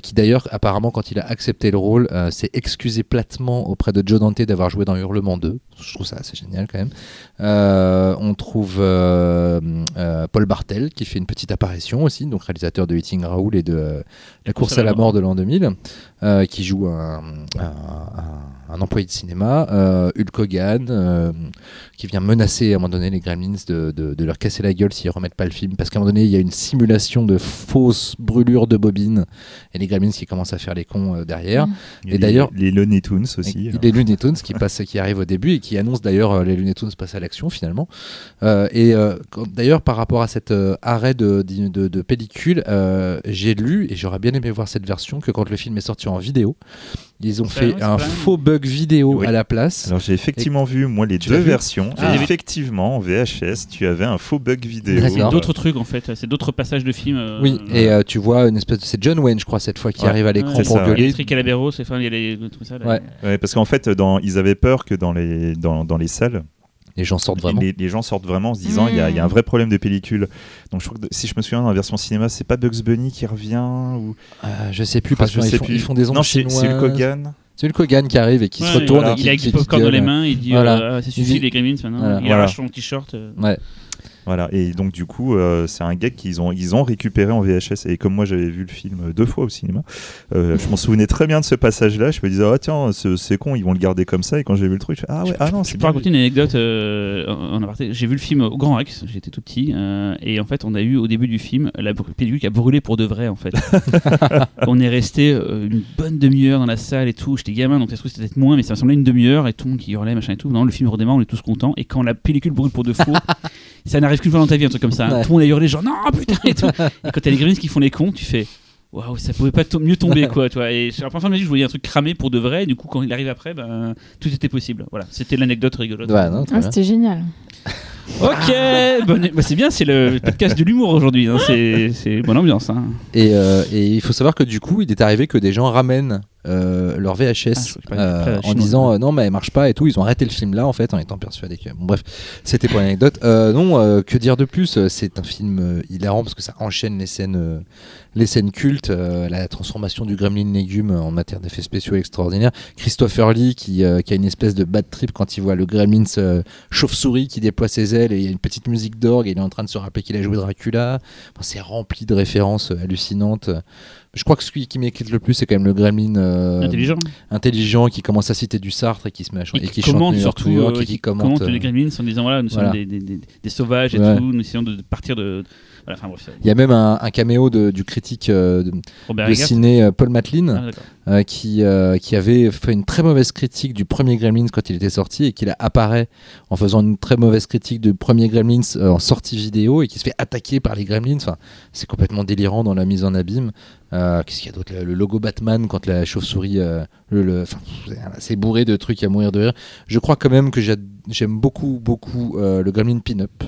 qui d'ailleurs, apparemment, quand il a accepté le rôle, euh, s'est excusé platement auprès de Joe Dante d'avoir joué dans Hurlement 2. Je trouve ça assez génial quand même. Euh, on trouve euh, euh, Paul Bartel qui fait une petite apparition aussi, donc réalisateur de Hitting Raoul et de euh, La course à la mort de l'an 2000, euh, qui joue un, un- un- un employé de cinéma. Euh, Hulk Hogan euh, qui vient menacer à un moment donné les Gremlins de, de- de leur casser la gueule s'ils remettent pas le film parce qu'à un moment donné il y a une simulation de fausse brûlure de bobines et les Gremlins qui commencent à faire les cons euh, derrière. A Et les- d'ailleurs- les Looney Tunes aussi. Et Les Looney Tunes qui passent, qui arrivent au début et qui annoncent d'ailleurs euh, les Looney Tunes passent à l'action finalement. Euh, et euh, d'ailleurs par rapport à cet euh, arrêt de, de, de- de pellicule, euh, j'ai lu et j'aurais bien aimé voir cette version que quand le film est sorti en vidéo, ils ont fait ouais, un faux bug vidéo Oui. à la place. Alors j'ai effectivement vu moi les Tu deux versions. Ah. et effectivement en VHS tu avais un faux bug vidéo. C'est d'autres trucs en fait, c'est d'autres passages de films. euh, oui, et euh, tu vois une espèce de... C'est John Wayne, je crois, cette fois, qui Ouais. arrive à l'écran Ouais, pour c'est ça, gueuler. Electric Calabero, c'est enfin il y a les tout ça. là, Ouais. Ouais, parce qu'en fait dans, ils avaient peur que dans les dans, dans les salles Les gens sortent vraiment. les, les gens sortent vraiment en se disant il y, a- il y a un vrai problème de pellicule. Donc je crois que si je me souviens dans la version cinéma c'est pas Bugs Bunny qui revient ou Euh, je sais plus parce qu'ils font, plus. ils font des ondes non c'est c'est. Kogan. C'est le Kogan qui arrive et qui se retourne voilà. et qui, Il avec qui- du popcorn dans gueule. les mains, il dit Voilà. euh, ah, ça Il suffit les Gremlins maintenant. Voilà. Il Voilà. arrache son t-shirt. euh. Ouais. Voilà et donc du coup euh, c'est un gag qu'ils ont ils ont récupéré en VHS et comme moi j'avais vu le film deux fois au cinéma, euh, je m'en souvenais très bien de ce passage là. Je me disais ah tiens ce- c'est con ils vont le garder comme ça et quand j'ai vu le truc je fais, ah ouais ah non Je c'est peux bien. raconter une anecdote euh, en aparté. J'ai vu le film au Grand Rex, j'étais tout petit, euh, et en fait, on a eu au début du film la pellicule qui a brûlé pour de vrai en fait. <laughs> on est resté une bonne demi-heure dans la salle et tout. J'étais gamin, donc ça se trouve c'était peut-être moins, mais ça me semblait une demi-heure et tout qui hurlait, machin et tout. Non, le film redémarre, on est tous contents, et quand la pellicule brûle pour de faux, <laughs> ça n'arrive qu'une fois dans ta vie, un truc comme ça. hein. Ouais. Tout le monde a hurlé, genre non, putain et tout. Et quand t'as les Gremlins qui font les cons, tu fais. Waouh, ça pouvait pas mieux tomber quoi, toi. Et la première fois de ma vie je voyais un truc cramé pour de vrai. Et du coup, quand il arrive après, ben, tout était possible. Voilà, c'était l'anecdote rigolote. Ouais, non, très Ah. C'était génial. <laughs> Ok, bonne- bah, c'est bien, c'est le podcast de l'humour aujourd'hui. hein, C'est c'est bonne ambiance. hein. Et, euh, et il faut savoir que du coup, il est arrivé que des gens ramènent euh, leur VHS Ah, euh, en disant euh, non, mais elle marche pas et tout. Ils ont arrêté le film là en fait en étant persuadés que. Bon, bref, c'était pour l'anecdote. Non, que dire de plus? C'est un film hilarant parce que ça enchaîne les scènes, les scènes cultes, la transformation du gremlin légume en matière d'effets spéciaux extraordinaires. Christopher Lee qui, qui a une espèce de bad trip quand il voit le gremlin chauve-souris qui déploie ses ailes et il y a une petite musique d'orgue et il est en train de se rappeler qu'il a joué Dracula. Enfin, c'est rempli de références hallucinantes. Je crois que celui qui m'éclate le plus, c'est quand même le gremlin euh, Intelligent. intelligent qui commence à citer du Sartre et qui se met à chanter Et et qui commente surtout, York euh, et qui qui commente. commente euh, les Gremlins en disant voilà, nous voilà. sommes des, des- des- des sauvages et Ouais. tout. Nous essayons de partir de. Voilà, enfin bref. Il y a même un, un caméo de- du critique euh, de, de ciné euh, Paul Matlin Ah, euh, qui, qui avait fait une très mauvaise critique du premier Gremlins quand il était sorti et qu'il apparaît en faisant une très mauvaise critique du premier Gremlins en sortie vidéo et qui se fait attaquer par les Gremlins. Enfin, c'est complètement délirant dans la mise en abîme. Euh, Qu'est-ce qu'il y a d'autre? Le, logo Batman quand la chauve-souris, euh, le, le- enfin, c'est bourré de trucs à mourir de rire. Je crois quand même que j'a- j'aime beaucoup, beaucoup euh, le Gremlin Pin-Up.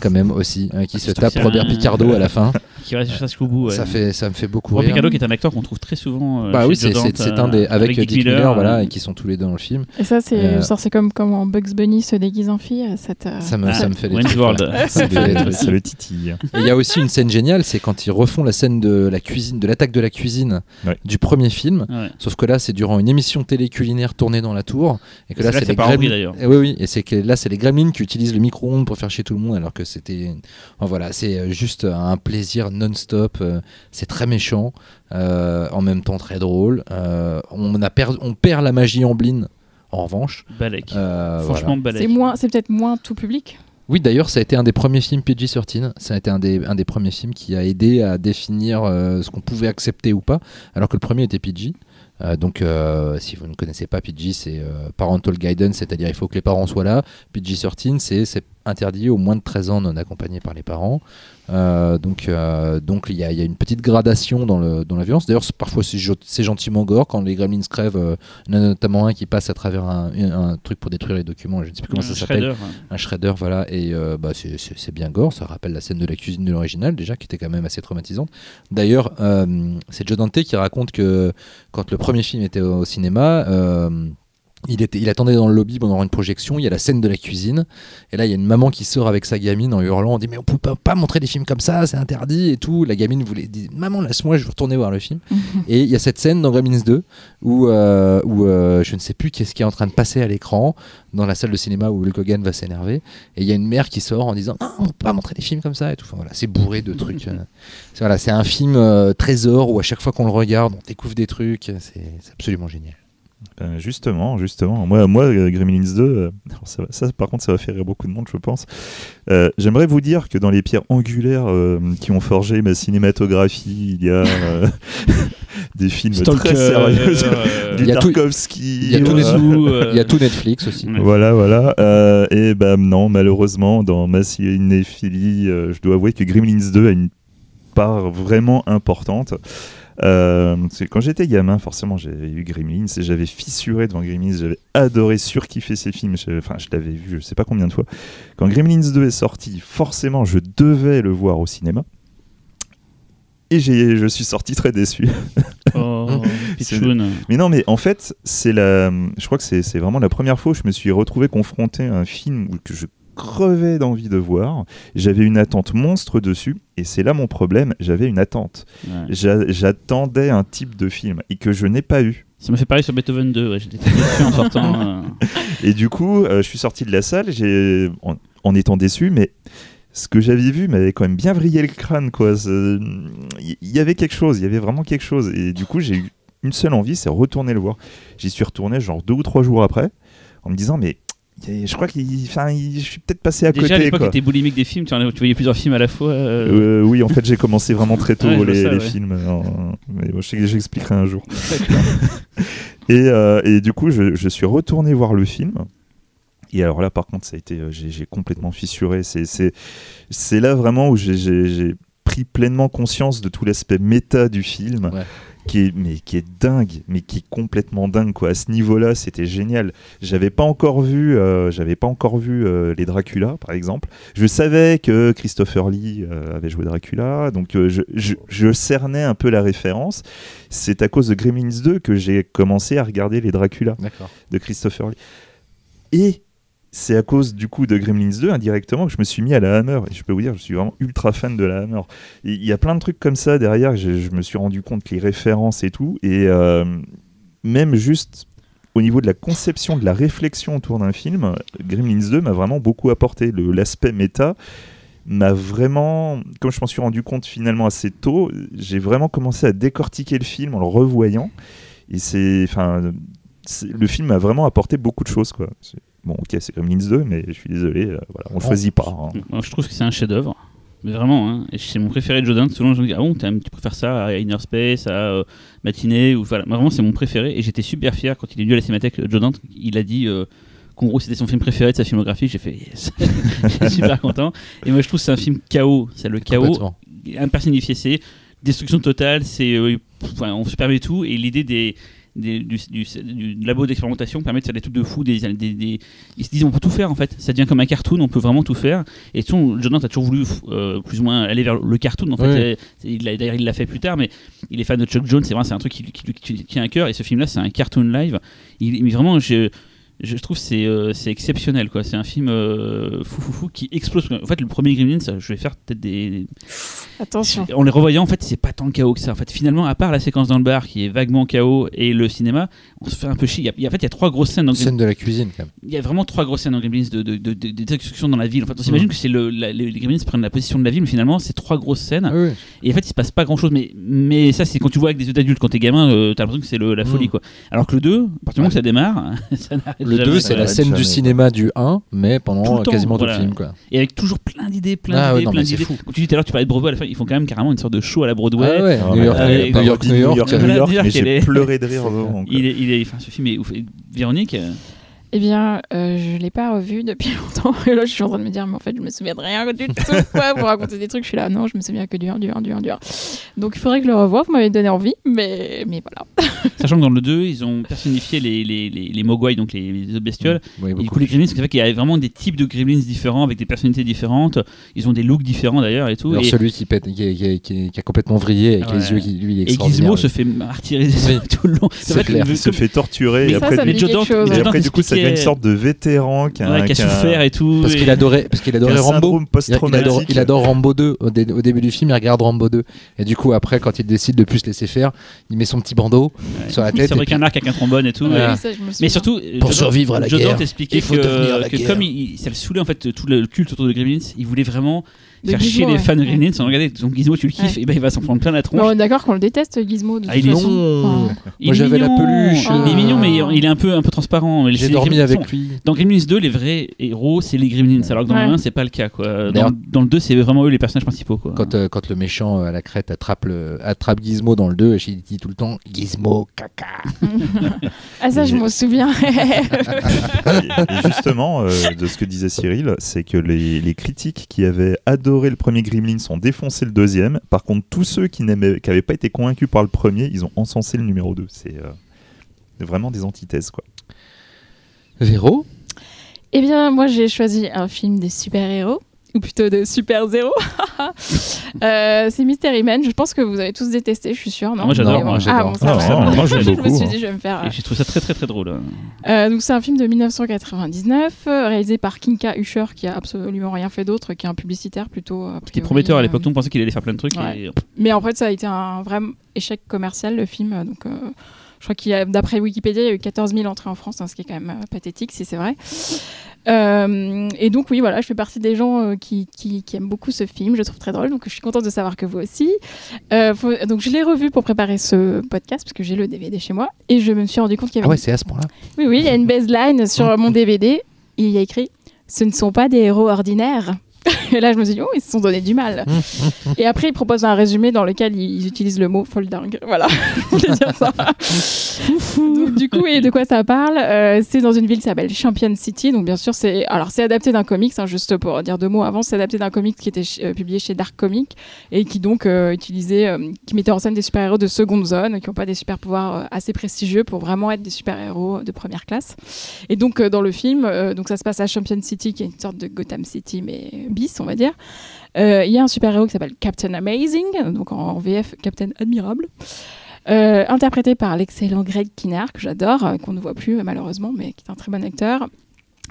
Quand même aussi, hein, qui se Putain, tape Robert Picardo à la fin. <laughs> Qui reste jusqu'au bout. ouais. Ça, fait, ça me fait beaucoup Robert rire. Picardo, qui est un acteur qu'on trouve très souvent. euh, Bah chez oui, c'est un des euh, avec, Dick, Miller, voilà, euh, et qui sont tous les deux dans le film. Et ça, c'est Euh, c'est comme quand Bugs Bunny se déguise en fille. Ça me, Ah, ça me fait des voilà. <laughs> Ça me fait des trucs. ça le titille. Et il y a aussi une scène géniale, c'est quand ils refont la scène de la cuisine, de l'attaque de la cuisine Ouais. du premier film. Ouais. Sauf que là, c'est durant une émission télé culinaire tournée dans la tour, et que là, c'est les gremlins. d'ailleurs. Eh oui, oui, et c'est que là, c'est les gremlins qui utilisent le micro-ondes pour faire chier tout le monde, alors que c'était, voilà, c'est juste un plaisir non-stop. euh, C'est très méchant, euh, en même temps très drôle. Euh, on a perdu, on perd la magie Amblin. En revanche, Balek. Euh, Franchement, C'est Balek. c'est peut-être moins tout public. Oui, d'ailleurs, ça a été un des premiers films PG-13. Ça a été un des, un des premiers films qui a aidé à définir euh, ce qu'on pouvait accepter ou pas, alors que le premier était PG. Euh, donc, euh, si vous ne connaissez pas PG, c'est euh, Parental Guidance, c'est-à-dire il faut que les parents soient là. PG-13, c'est c'est interdit aux moins de 13 ans non accompagnés par les parents. Euh, donc, euh, donc il y, a- il y a une petite gradation dans, le, dans la violence. D'ailleurs, parfois c'est gentiment gore quand les gremlins crèvent. euh, il y en a notamment un qui passe à travers un, un truc pour détruire les documents. Je ne sais plus comment Un ça s'appelle ouais. un shredder voilà et bah, c'est- bien gore ça rappelle la scène de la cuisine de l'original déjà qui était quand même assez traumatisante d'ailleurs c'est Joe Dante qui raconte que quand le premier film était au cinéma il, était, il attendait dans le lobby pendant une projection, il y a la scène de la cuisine, et là il y a une maman qui sort avec sa gamine en hurlant, on dit mais on peut pas, pas montrer des films comme ça, c'est interdit et tout. La gamine voulait dit maman laisse-moi, je veux retourner voir le film. <laughs> et il y a cette scène dans Gremlins 2 où, euh, où euh, je ne sais plus qu'est-ce qui est en train de passer à l'écran dans la salle de cinéma où Hulk Hogan va s'énerver, et il y a une mère qui sort en disant non on peut pas montrer des films comme ça et tout. Enfin, voilà, c'est bourré de trucs. euh. <laughs> C'est voilà, c'est un film euh, trésor où à chaque fois qu'on le regarde on découvre des trucs, c'est absolument génial. Euh, justement, justement. Moi, moi euh, Gremlins 2, euh, <laughs> ça, ça, par contre, ça va faire rire beaucoup de monde, je pense. Euh, J'aimerais vous dire que dans les pierres angulaires euh, qui ont forgé ma cinématographie, il y a euh, <laughs> des films Stalker, très sérieux. euh, <laughs> du Il y a tout- Tarkovsky. il y a tout y a tout Netflix aussi. Voilà, voilà. Euh, et ben non, malheureusement, dans ma cinéphilie, euh, je dois avouer que Gremlins 2 a une part vraiment importante. Euh, quand j'étais gamin, forcément, j'avais eu Gremlins et j'avais fissuré devant Gremlins. J'avais adoré, surkiffé ces films. Enfin, je l'avais vu, je sais pas combien de fois. Quand Gremlins 2 est sorti, forcément, je devais le voir au cinéma. Et j'ai- je suis sorti très déçu. <laughs> Oh. Mais non, mais en fait, c'est la. Je crois que c'est vraiment la première fois où je me suis retrouvé confronté à un film que je crevais d'envie de voir. J'avais une attente monstre dessus, et c'est là mon problème. J'avais une attente. Ouais. J'a- J'attendais un type de film et que je n'ai pas eu. Ça m'a fait pareil sur Beethoven 2. ouais, J'étais très déçu en sortant. <laughs> euh. Et du coup, euh, je suis sorti de la salle, j'ai en, en étant déçu, mais ce que j'avais vu m'avait quand même bien vrillé le crâne, quoi. C'est- Il y, avait quelque chose, il y avait vraiment quelque chose. Et du coup, j'ai eu une seule envie, c'est retourner le voir. J'y suis retourné genre deux ou trois jours après, en me disant, mais je crois que je suis peut-être passé à Déjà, à côté, l'époque, quoi. t'étais boulimique des films. Tu, en tu voyais plusieurs films à la fois. euh. Euh, oui, en fait, j'ai commencé vraiment très tôt Ouais, les, ça, les ouais. films. euh, mais bon, j'expliquerai un jour. <laughs> <laughs> Et, euh, et du coup, je, je suis retourné voir le film. Et alors là, par contre, ça a été, j'ai complètement fissuré. C'est- là vraiment où j'ai pris pleinement conscience de tout l'aspect méta du film, Ouais. Qui est mais qui est dingue, mais qui est complètement dingue quoi. À ce niveau-là, c'était génial. J'avais pas encore vu, euh, j'avais pas encore vu euh, les Dracula, par exemple. Je savais que Christopher Lee euh, avait joué Dracula, donc je, je, je cernais un peu la référence. C'est à cause de Gremlins 2 que j'ai commencé à regarder les Dracula de Christopher Lee. Et c'est à cause du coup de Gremlins 2 indirectement que je me suis mis à la Hammer. Et je peux vous dire, je suis vraiment ultra fan de la Hammer. Il y a plein de trucs comme ça derrière. Je, me suis rendu compte que les références et tout. Et euh, même juste au niveau de la conception, de la réflexion autour d'un film, Gremlins 2 m'a vraiment beaucoup apporté. L'aspect méta m'a vraiment, comme je m'en suis rendu compte finalement assez tôt, j'ai vraiment commencé à décortiquer le film en le revoyant. Et c'est, enfin, le film m'a vraiment apporté beaucoup de choses, quoi. Bon, ok, c'est Gremlins 2, mais je suis désolé, euh, voilà, on le Oh. choisit pas. hein. Moi, <laughs> je trouve que c'est un chef-d'œuvre. Mais vraiment, hein. Et c'est mon préféré de Jodin. Souvent, je me dis, ah bon, t'aimes- tu préfères ça à Inner Space, à euh, Matinée ou voilà. Moi, Vraiment, c'est mon préféré. Et j'étais super fier quand il est venu à la cinémathèque. Jodin, il a dit euh, qu'en gros, c'était son film préféré de sa filmographie. J'ai fait, yes. <laughs> J'étais super content. Et moi, je trouve que c'est un film chaos. C'est le chaos Complètement. impersonnifié. C'est destruction totale. C'est euh, enfin, on se permet tout. Et l'idée des des- du, du- du labo d'expérimentation permet de faire des trucs de fou. Des, des- des- ils se disent on peut tout faire en fait. Ça devient comme un cartoon, on peut vraiment tout faire. Et sais, on- Jordan a toujours voulu euh, plus ou moins aller vers le cartoon. En fait, Oui. Euh, c'est- il l'a- d'ailleurs il l'a fait plus tard, mais il est fan de Chuck Jones. C'est vrai, c'est un truc qui, lui tient à cœur. Et ce film-là, c'est un cartoon live. Il, mais vraiment, je, je trouve que c'est euh, c'est exceptionnel quoi. C'est un film euh, fou fou fou qui explose. En fait, le premier Gremlins, ça, je vais faire peut-être des, Attention. en les revoyant, en fait, c'est pas tant le chaos que ça. En fait, finalement, à part la séquence dans le bar qui est vaguement chaos et le cinéma, on se fait un peu chier. Il y a- il y a, en fait, il y a trois grosses scènes dans Gremlins. Scène de la cuisine, quand même. Il y a vraiment trois grosses scènes dans Gremlins de, de, de, de- de destruction dans la ville. En fait, on s'imagine Mhm. que c'est le, la- les Gremlins prennent la position de la ville, mais finalement, c'est trois grosses scènes. Ah oui. Et en fait, il se passe pas grand chose. Mais, mais ça, c'est quand tu vois avec des yeux d'adulte, quand t'es gamin, euh, t'as l'impression que c'est le- la folie, Mhm. quoi. Alors que le 2, à partir du moment où ça démarre, <laughs> ça n'arrête Le jamais. 2, c'est la scène du cinéma du 1, mais pendant quasiment tout le film. Quoi. Et avec toujours plein d'idées, plein Ah d'idées, plein d'idées. Quand tu dis tout à l'heure, tu parlais de Broadway, à la fin, ils font quand même carrément une sorte de show à la Broadway. Ah ouais, Ah, New York, euh, New York, New York, New York. J'ai pleuré de rire. Il est, enfin, ce film est ouf. Véronique, euh, Eh bien, euh, je l'ai pas revu depuis <laughs> longtemps. Et là, je suis en train de me dire, mais en fait, je me souviens de rien du tout. Quoi, pour <laughs> raconter des trucs, je suis là, non, je me souviens que du 1, du 1, du 1, du 1. Donc, il faudrait que je le revoie. Vous m'avez donné envie, mais, mais voilà. <laughs> sachant que dans le 2, ils ont personnifié les, les, les, les mogwai, donc les, les autres bestioles. Oui, Et du coup, les gremlins, c'est fait qu'il y a vraiment des types de gremlins différents, avec des personnalités différentes. Ils ont des looks différents d'ailleurs et tout. Alors et celui qui, pète, qui, est- qui est- qui est- qui a complètement vrillé avec Ouais. les yeux qui lui est et. Gizmo se fait martyriser Oui. tout le long. C'est fait, clair. Il se fait torturer Mais et ça, après, ça me et après du coup ça devient une sorte de vétéran qui a, ouais, qui a a souffert et tout. Parce et- qu'il adorait, parce qu'il adorait Rambo. Il, adore, il adore Rambo 2 au, dé- au début du film, il regarde Rambo 2 et du coup après quand il décide de plus se laisser faire, il met son petit bandeau Ouais. sur la tête. et fabrique puis- un arc avec un trombone et tout. Mais- ça, surtout, Pour survivre à la guerre, il faut que, devenir la que guerre. comme il, ça le saoulait en fait tout le culte autour de Gremlins, il voulait vraiment Faire Gizmo, chier les ouais. fans de Gremlins, sans regarder ton Gizmo, tu le kiffes, Ouais. et ben il va s'en prendre plein la tronche. Bon, on est d'accord qu'on le déteste, Gizmo. De Ah, il est. Non. Enfin, Il Moi, est j'avais la mignon. peluche, Il est euh, mignon, mais il est un peu, un peu transparent. J'ai dormi avec lui. Dans Gremlins 2, les vrais héros, c'est les Gremlins, alors que dans Ouais. le 1, c'est pas le cas. Quoi. Dans, dans le 2, c'est vraiment eux les personnages principaux. Quoi. Quand, euh, quand le méchant euh, à la crête attrape, le, attrape Gizmo dans le 2, il dit tout le temps Gizmo caca. <laughs> Ah, ça, je m'en souviens. <laughs> Et justement, euh, de ce que disait Cyril, c'est que les, les critiques qui avaient adoré le premier Gremlins ont défoncé le deuxième. Par contre, tous ceux qui n'avaient pas été convaincus par le premier, ils ont encensé le numéro 2. C'est euh, vraiment des antithèses, quoi. Véro? Eh bien, moi, j'ai choisi un film des super-héros, ou <laughs> plutôt de super-zéro. <laughs> Euh, c'est Mystery Man. Je pense que vous avez tous détesté, je suis sûre. Non Ah, moi, j'adore, moi, bon. j'adore. Ah, bon, Ah, moi, j'aime je me beaucoup, suis hein. dit, je vais me faire. Et je trouve ça très très très drôle. hein. Euh, donc c'est un film de 1999 euh, réalisé par Kinka Usher qui a absolument rien fait d'autre, qui est un publicitaire plutôt. a C'était priori, prometteur à euh, l'époque, on pensait qu'il allait faire plein de trucs. Ouais. et- Mais en fait ça a été un vrai échec commercial le film. Donc euh, je crois qu'il y a d'après Wikipédia il y a eu 14 000 entrées en France, hein, ce qui est quand même euh, pathétique si c'est vrai. Euh, et donc oui voilà, je fais partie des gens euh, qui, qui, qui aiment beaucoup ce film. Je le trouve très drôle, donc je suis contente de savoir que vous aussi. Euh, faut- donc je l'ai revu pour préparer ce podcast parce que j'ai le DVD chez moi et je me suis rendu compte qu'il y avait Ah ouais, une c'est à ce point-là. oui, oui, il y a une baseline sur mon DVD. Il y a écrit Ce ne sont pas des héros ordinaires. <laughs> Et là, je me suis dit, oh, ils se sont donné du mal. <laughs> Et après, ils proposent un résumé dans lequel ils utilisent le mot folding. Voilà, <laughs> je voulais dire ça. Donc, du coup, et de quoi ça parle Euh, C'est dans une ville qui s'appelle Champion City. Donc, bien sûr, c'est alors c'est adapté d'un comics, hein, juste pour dire deux mots avant. C'est adapté d'un comics qui était euh, publié chez Dark Comics et qui donc euh, utilisait, qui mettait en scène des super-héros de seconde zone, qui n'ont pas des super-pouvoirs assez prestigieux pour vraiment être des super-héros de première classe. Et donc, dans le film, donc ça se passe à Champion City, qui est une sorte de Gotham City, mais on va dire. Euh, Il y a un super-héros qui s'appelle Captain Amazing, donc en, VF Captain Admirable. euh, interprété par l'excellent Greg Kinnear, que j'adore, euh, qu'on ne voit plus malheureusement, mais qui est un très bon acteur.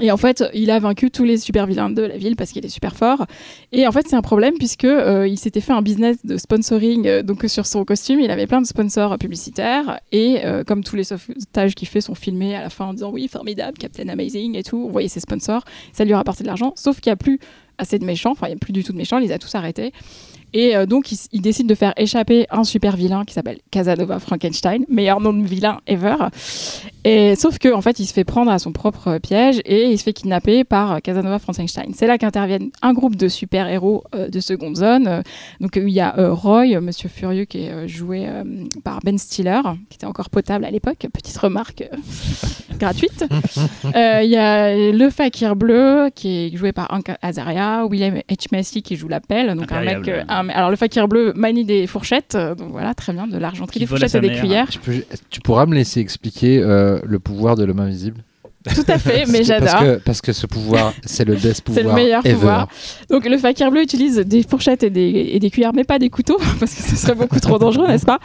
Et en fait, il a vaincu tous les super vilains de la ville parce qu'il est super fort. Et en fait, c'est un problème puisque il s'était fait un business de sponsoring. donc sur son costume, il avait plein de sponsors publicitaires. Et comme tous les sauvetages qu'il fait sont filmés à la fin en disant oui, formidable, Captain Amazing et tout. On voyait ses sponsors. Ça lui a de l'argent. Sauf qu'il n'y a plus assez de méchants. Enfin, il n'y a plus du tout de méchants. Il les a tous arrêtés. Et euh, donc, il, décide de faire échapper un super vilain qui s'appelle Casanova Frankenstein, meilleur nom de vilain ever. Et sauf que en fait, il se fait prendre à son propre piège et il se fait kidnapper par euh, Casanova Frankenstein. C'est là qu'interviennent un groupe de super-héros euh, de seconde zone. Donc, il y a Roy, Monsieur Furieux, qui est joué par Ben Stiller, qui était encore potable à l'époque. Petite remarque <laughs> gratuite. <laughs> Il y a le Fakir Bleu, qui est joué par Hank Azaria, William H. Macy, qui joue la pelle. Donc, un mec. Alors, le Fakir Bleu manie des fourchettes. euh, donc, voilà, très bien, de l'argenterie, des fourchettes et des mère. cuillères. Tu, peux- tu pourras me laisser expliquer euh, le pouvoir de l'homme invisible? Tout à fait, mais j'adore. Parce que, parce que ce pouvoir, c'est le best pouvoir. <laughs> C'est le meilleur ever. pouvoir. Donc le fakir bleu utilise des fourchettes et des, et des cuillères, mais pas des couteaux, <laughs> parce que ce serait beaucoup trop dangereux, n'est-ce pas?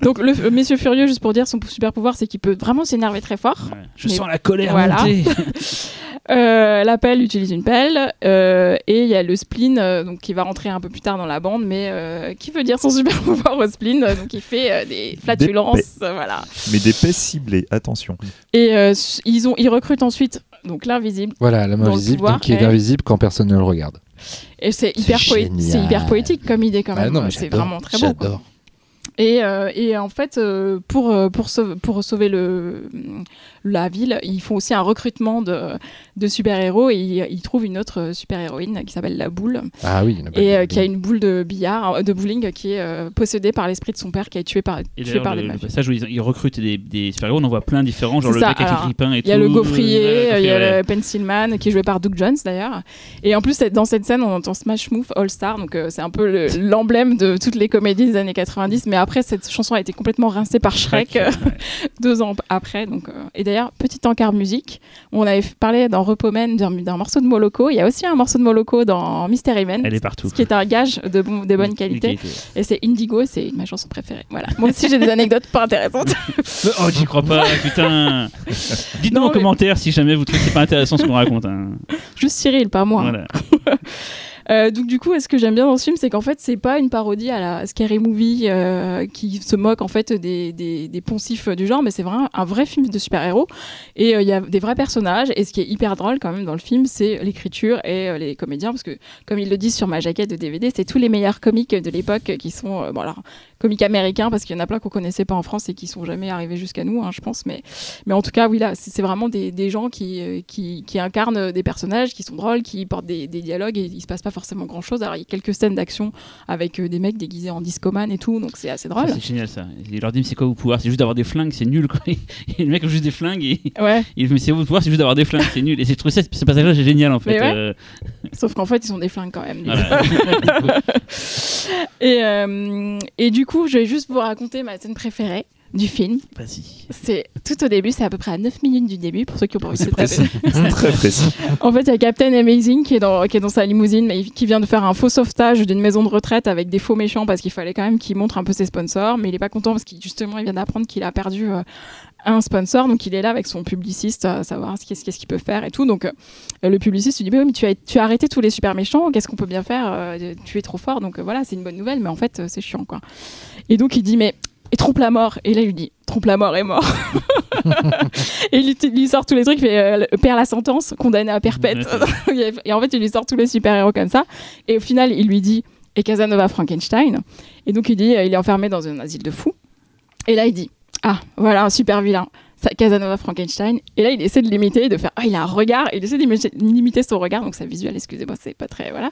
Donc le euh, Monsieur Furieux, juste pour dire, son super pouvoir, c'est qu'il peut vraiment s'énerver très fort. Ouais. Je Mais sens la colère voilà. monter. <laughs> Euh, la pelle utilise une pelle, euh, et il y a le spleen, euh, donc qui va rentrer un peu plus tard dans la bande, mais euh, qui veut dire son <laughs> super pouvoir au spleen, donc il fait euh, des flatulences, voilà. Mais des paix ciblées, attention. Et euh, ils ont, ils recrutent ensuite donc l'invisible. Voilà, l'homme invisible, donc qui est invisible quand personne ne le regarde. Et c'est hyper, c'est hyper poétique comme idée quand Ah même. c'est vraiment très beau. quoi. J'adore. Et, euh, et en fait, euh, pour, pour, sauver, pour sauver le, la ville, ils font aussi un recrutement de, de super-héros et ils, ils trouvent une autre super-héroïne qui s'appelle la boule Ah oui, il y en a pas et euh, qui a une boule de billard, euh, de bowling qui est euh, possédée par l'esprit de son père qui est tué par, Et tué par le, des le mafieux. passage où ils, ils recrutent des, des super-héros, on en voit plein différents, genre le ça, mec avec alors, les grippins et tout. Il y a le gaufrier, il y a ouais. le pencilman qui est joué par Doug Jones d'ailleurs. Et en plus, dans cette scène, on entend Smash Mouth All Star, donc euh, c'est un peu le- <laughs> l'emblème de toutes les comédies des années 90. Mais après, cette chanson a été complètement rincée par Shrek euh, ouais. <laughs> deux ans après. Donc, euh, et d'ailleurs, petit encart musique, on avait parlé dans Repomen d'un morceau de Moloko. Il y a aussi un morceau de Moloko dans Mystery Man. Elle est partout. Ce qui est un gage de, bon, de bonne qualité. Et c'est Indigo, c'est ma chanson préférée. Voilà. Moi aussi, j'ai des <laughs> anecdotes pas intéressantes. Oh, j'y crois pas, putain. Dites-nous en mais- commentaire si jamais vous trouvez que c'est pas intéressant ce qu'on raconte. hein. Juste Cyril, pas moi. Voilà. <laughs> Euh, donc du coup, ce que j'aime bien dans ce film, c'est qu'en fait, c'est pas une parodie à la scary movie euh, qui se moque en fait des, des, des poncifs du genre, mais c'est vraiment un vrai film de super-héros. Et euh, il y a des vrais personnages. Et ce qui est hyper drôle quand même dans le film, c'est l'écriture et les comédiens, parce que comme ils le disent sur ma jaquette de DVD, c'est tous les meilleurs comiques de l'époque qui sont, bon alors, comiques américains, parce qu'il y en a plein qu'on connaissait pas en France et qui sont jamais arrivés jusqu'à nous, hein, je pense. Mais, mais en tout cas, oui, là, c'est c'est vraiment des, des gens qui, euh, qui, qui incarnent des personnages, qui sont drôles, qui portent des, des dialogues et il se passe pas forcément grand chose. Alors, il y a quelques scènes d'action avec euh, des mecs déguisés en discoman et tout, donc c'est assez drôle. C'est génial ça. Il leur dit mais c'est quoi vos pouvoirs? C'est juste d'avoir des flingues, c'est nul quoi. <laughs> Et le mec a juste des flingues et Ouais, il mais c'est vos pouvoirs, c'est juste d'avoir des flingues, c'est nul. Et j'ai trouvé ça, ce passage-là c'est génial en fait. Ouais. Euh, sauf qu'en fait, ils ont des flingues quand même. voilà. <laughs> Et, euh, et du coup, je vais juste vous raconter ma scène préférée du film. Vas-y. C'est tout au début, c'est à peu près à 9 minutes du début pour ceux qui ont pas envie de précis. <laughs> Très précis. En fait, il y a Captain Amazing qui est dans, qui est dans sa limousine, mais qui vient de faire un faux sauvetage d'une maison de retraite avec des faux méchants parce qu'il fallait quand même qu'il montre un peu ses sponsors, mais il est pas content parce qu'il justement il vient d'apprendre qu'il a perdu euh, un sponsor, donc il est là avec son publiciste à savoir ce qu'est-ce qu'il peut faire et tout. Donc euh, le publiciste lui dit mais, mais tu as tu as arrêté tous les super méchants, qu'est-ce qu'on peut bien faire Euh, Tu es trop fort, donc euh, voilà c'est une bonne nouvelle, mais en fait euh, c'est chiant quoi. Et donc il dit mais et trompe la mort. Et là, il lui dit trompe la mort est mort. <laughs> <laughs> et il, lui- sort tous les trucs, il fait euh, perd la sentence, condamné à perpète. <laughs> et en fait, il lui sort tous les super-héros comme ça. Et au final, il lui dit et Casanova Frankenstein. Et donc, il dit euh, il est enfermé dans un asile de fous. Et là, il dit ah, voilà un super vilain. Casanova Frankenstein. Et là, il essaie de l'imiter, de faire ah, il a un regard. Il essaie d'imiter son regard. Donc, sa visuel, excusez-moi, c'est pas très. Voilà.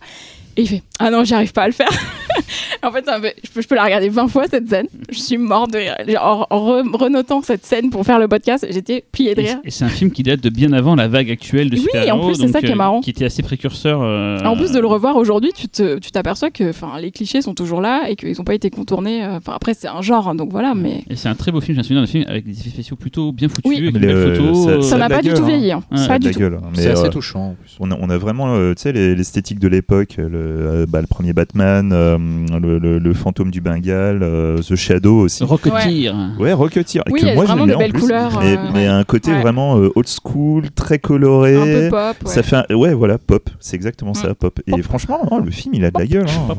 Et il fait ah non, j'arrive pas à le faire. <laughs> en fait, peu- je, peux, je peux la regarder 20 fois cette scène. Je suis morte de rire. En, en re- renotant cette scène pour faire le podcast, j'étais pliée de Et, rire. et c'est un film qui date de bien avant la vague actuelle de Oui, en super-héros. plus, c'est ça qui est euh, marrant. Qui était assez précurseur. euh, En plus de le revoir aujourd'hui, tu te- tu t'aperçois que enfin, les clichés sont toujours là et qu'ils n'ont pas été contournés. euh, Enfin, après, c'est un genre, hein, donc voilà, mais Et c'est un très beau film, je me souviens d'un film avec des effets spéciaux plutôt bien foutus, Oui. avec Mais une belle le- photo. ça- euh, ça a n'a pas du tout vieilli. hein. Pas a de du la tout. gueule. hein. C'est assez touchant. en plus. on, a, on a vraiment euh, tu sais, les- l'esthétique de l'époque, le, euh, bah, le premier Batman, euh, le, le- le fantôme du Bengale, euh, The Shadow aussi. Rocketeer. Ouais, Rocketeer. Oui, que il y a moi vraiment j'aime des bien en belles plus. couleurs, Mais, euh, mais un côté ouais. vraiment euh, old school, très coloré. Un peu pop. ouais. Ça fait un- ouais voilà pop, c'est exactement ça Mm. pop. Et Pop. franchement le film il a de la gueule. hein.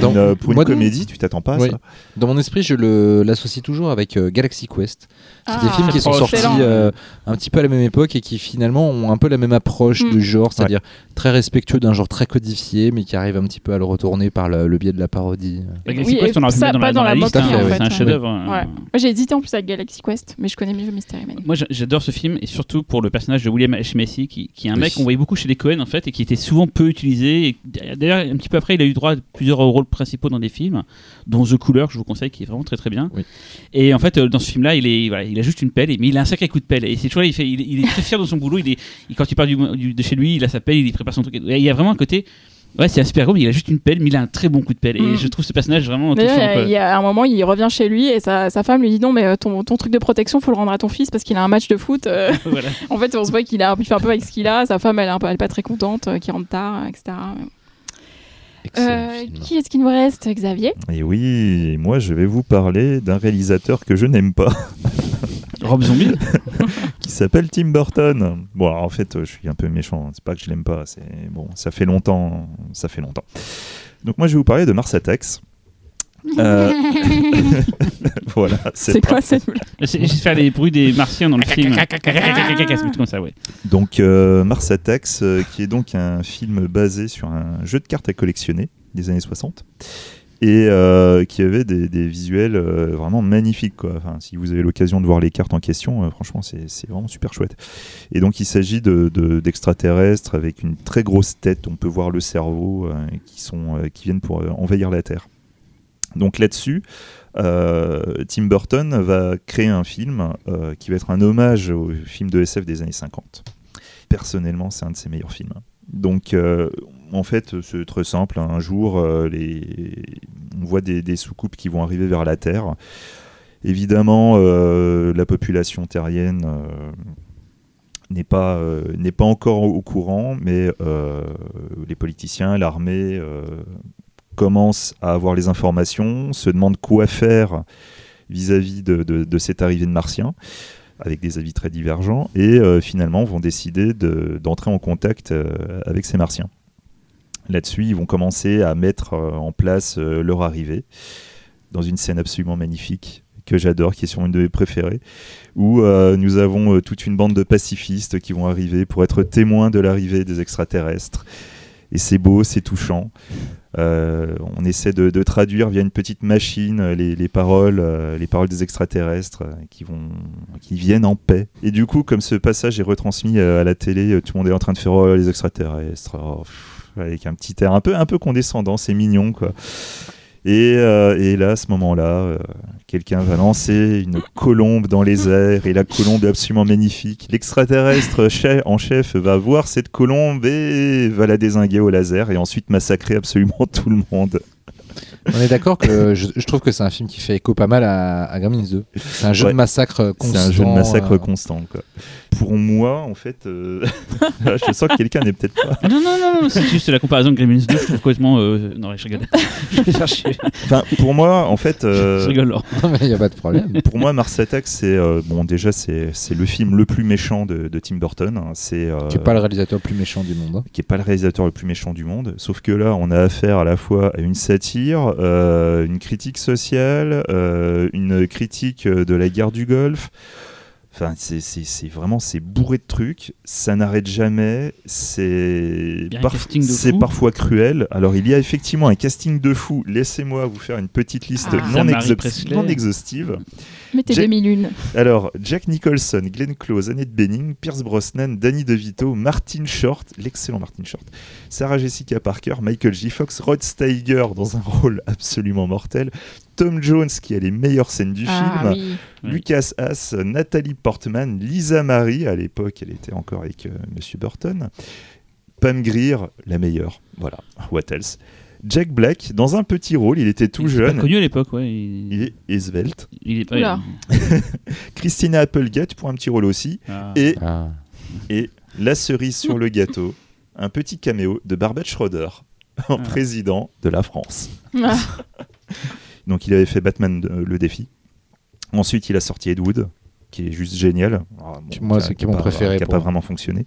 Dans- Une, pour une moi, comédie, tu t'attends pas à Oui. ça. Dans mon esprit, je le- l'associe toujours avec euh, Galaxy Quest. C'est des Ah, films qui sont sortis euh, un petit peu à la même époque et qui finalement ont un peu la même approche Mm. du genre, c'est-à-dire très respectueux d'un genre très codifié, mais qui arrive un petit peu à le retourner par le, le biais de la parodie. La Oui, Galaxy Quest, on l'a ça, dans pas la, dans la liste. moquerie, hein, en C'est un chef-d'œuvre. Ouais. Moi, j'ai hésité en plus avec Galaxy Quest, mais je connais mieux Mystery Man. Moi j'a- j'adore ce film et surtout pour le personnage de William H. Macy qui, qui est un Oui. mec qu'on voyait beaucoup chez les Cohen en fait et qui était souvent peu utilisé. D'ailleurs un petit peu après il a eu droit à plusieurs rôles principaux dans des films dont The Cooler que je vous conseille qui est vraiment très très bien. Oui. Et en fait euh, dans ce film là il, est, voilà, il a juste une pelle mais il a un sacré coup de pelle et c'est toujours là, il, fait, il, il est très fier de son boulot. Il est, il- quand il part du, du- de chez lui il a sa pelle, il prépare son truc. Et il y a vraiment un côté... Ouais, c'est un super mais il a juste une pelle, mais il a un très bon coup de pelle. Et Mm. je trouve ce personnage vraiment D'ailleurs, touchant. il y a- un moment, il revient chez lui et sa, sa femme lui dit non, mais euh, ton, ton truc de protection, faut le rendre à ton fils parce qu'il a un match de foot. euh. <laughs> Voilà. <laughs> en fait, on se voit qu'il a, il fait un peu avec ce qu'il a. Sa femme, elle est, un peu, elle est pas très contente, euh, qu'il rentre tard, etc. Euh, qui est-ce qu'il nous reste, Xavier? Et oui, moi je vais vous parler d'un réalisateur que je n'aime pas, <laughs> Rob Zombie <laughs> qui s'appelle Tim Burton. Bon, alors, en fait, euh, je suis un peu méchant. C'est pas que je l'aime pas. C'est bon, ça fait longtemps, ça fait longtemps. Donc moi je vais vous parler de Mars Attacks. <laughs> Euh, <laughs> voilà, C'est quoi cette C'est juste faire les bruits des martiens dans le film. Comme ça, ouais. Donc euh, Mars Attacks, euh, qui est donc un film basé sur un jeu de cartes à collectionner des années 60 et euh, qui avait des, visuels euh, vraiment magnifiques. Enfin, si vous avez l'occasion de voir les cartes en question, euh, franchement, c'est vraiment super chouette. Et donc, il s'agit de- de- d'extraterrestres avec une très grosse tête. On peut voir le cerveau qui, sont, qui viennent pour envahir la Terre. Donc là-dessus, Tim Burton va créer un film qui va être un hommage au film de SF des années 50. Personnellement, c'est un de ses meilleurs films. Donc, en fait, c'est très simple. Un jour, euh, on voit des, soucoupes qui vont arriver vers la Terre. Évidemment, euh, la population terrienne euh, n'est pas, euh, encore au, courant, mais euh, les politiciens, l'armée euh, commencent à avoir les informations, se demandent quoi faire vis-à-vis de, cette arrivée de Martiens, avec des avis très divergents, et euh, finalement vont décider de- d'entrer en contact euh, avec ces Martiens. Là-dessus, ils vont commencer à mettre euh, en place euh, leur arrivée dans une scène absolument magnifique que j'adore, qui est sûrement une de mes préférées, où euh, nous avons toute une bande de pacifistes qui vont arriver pour être témoins de l'arrivée des extraterrestres. Et c'est beau, c'est touchant. On essaie de, traduire via une petite machine les, les paroles, les paroles des extraterrestres qui vont, qui viennent en paix. Et du coup, comme ce passage est retransmis à la télé, tout le monde est en train de faire oh, les extraterrestres, oh, avec un petit air un peu, un peu condescendant, c'est mignon quoi. Et, euh, et là, à ce moment-là, euh, quelqu'un va lancer une colombe dans les airs, et la colombe est absolument magnifique. L'extraterrestre chef- en chef va voir cette colombe et va la désinguer au laser, et ensuite massacrer absolument tout le monde. On est d'accord que je, je trouve que c'est un film qui fait écho pas mal à, à Gremlins 2. C'est un jeu Ouais. de massacre constant. C'est un jeu de massacre euh, constant. Quoi. Pour moi, en fait, euh, <laughs> je sens que quelqu'un n'est peut-être pas. Non, non, non, non, c'est juste la comparaison de Gremlins 2, je trouve complètement. euh, Non, je rigole. <laughs> je vais chercher. Enfin, pour moi, en fait, euh, Je rigole, Laurent. Non, mais il n'y a pas de problème. pour moi, Mars Attack, c'est euh, bon. Déjà, c'est c'est le film le plus méchant de, de Tim Burton. hein. C'est euh, Qui n'est pas le réalisateur le plus méchant du monde. hein. qui est pas le réalisateur le plus méchant du monde. Sauf que là, on a affaire à la fois à une satire, une critique sociale, euh, une critique euh, de la guerre du Golfe. Enfin, c'est- c'est c'est vraiment c'est bourré de trucs. Ça n'arrête jamais. C'est parf- parfois cruel. Alors, il y a effectivement un casting de fou. Laissez-moi vous faire une petite liste Ah. non, exhaustive. Mettez J'ai- demi-lune. Alors, Jack Nicholson, Glenn Close, Annette Bening, Pierce Brosnan, Danny DeVito, Martin Short, l'excellent Martin Short, Sarah Jessica Parker, Michael J. Fox, Rod Steiger dans un rôle absolument mortel, Tom Jones qui a les meilleures scènes du Ah film, oui. Lucas Haas, Nathalie Portman, Lisa Marie, à l'époque elle était encore avec euh, Monsieur Burton, Pam Grier, la meilleure, voilà, what else? Jack Black, dans un petit rôle, il était tout Il jeune, Pas connu à l'époque, ouais. Il, il est esvelte. il est pas. Oula. <laughs> Christina Applegate pour un petit rôle aussi, Ah. et Ah. Et la cerise sur le gâteau, un petit caméo de Barbet Schroeder en Ah. président de la France. <laughs> Ah. Donc il avait fait Batman euh, le défi. Ensuite, il a sorti Ed Wood, qui est juste génial. Ah, bon, moi, c'est qui mon préféré Qui n'a pas vraiment fonctionné.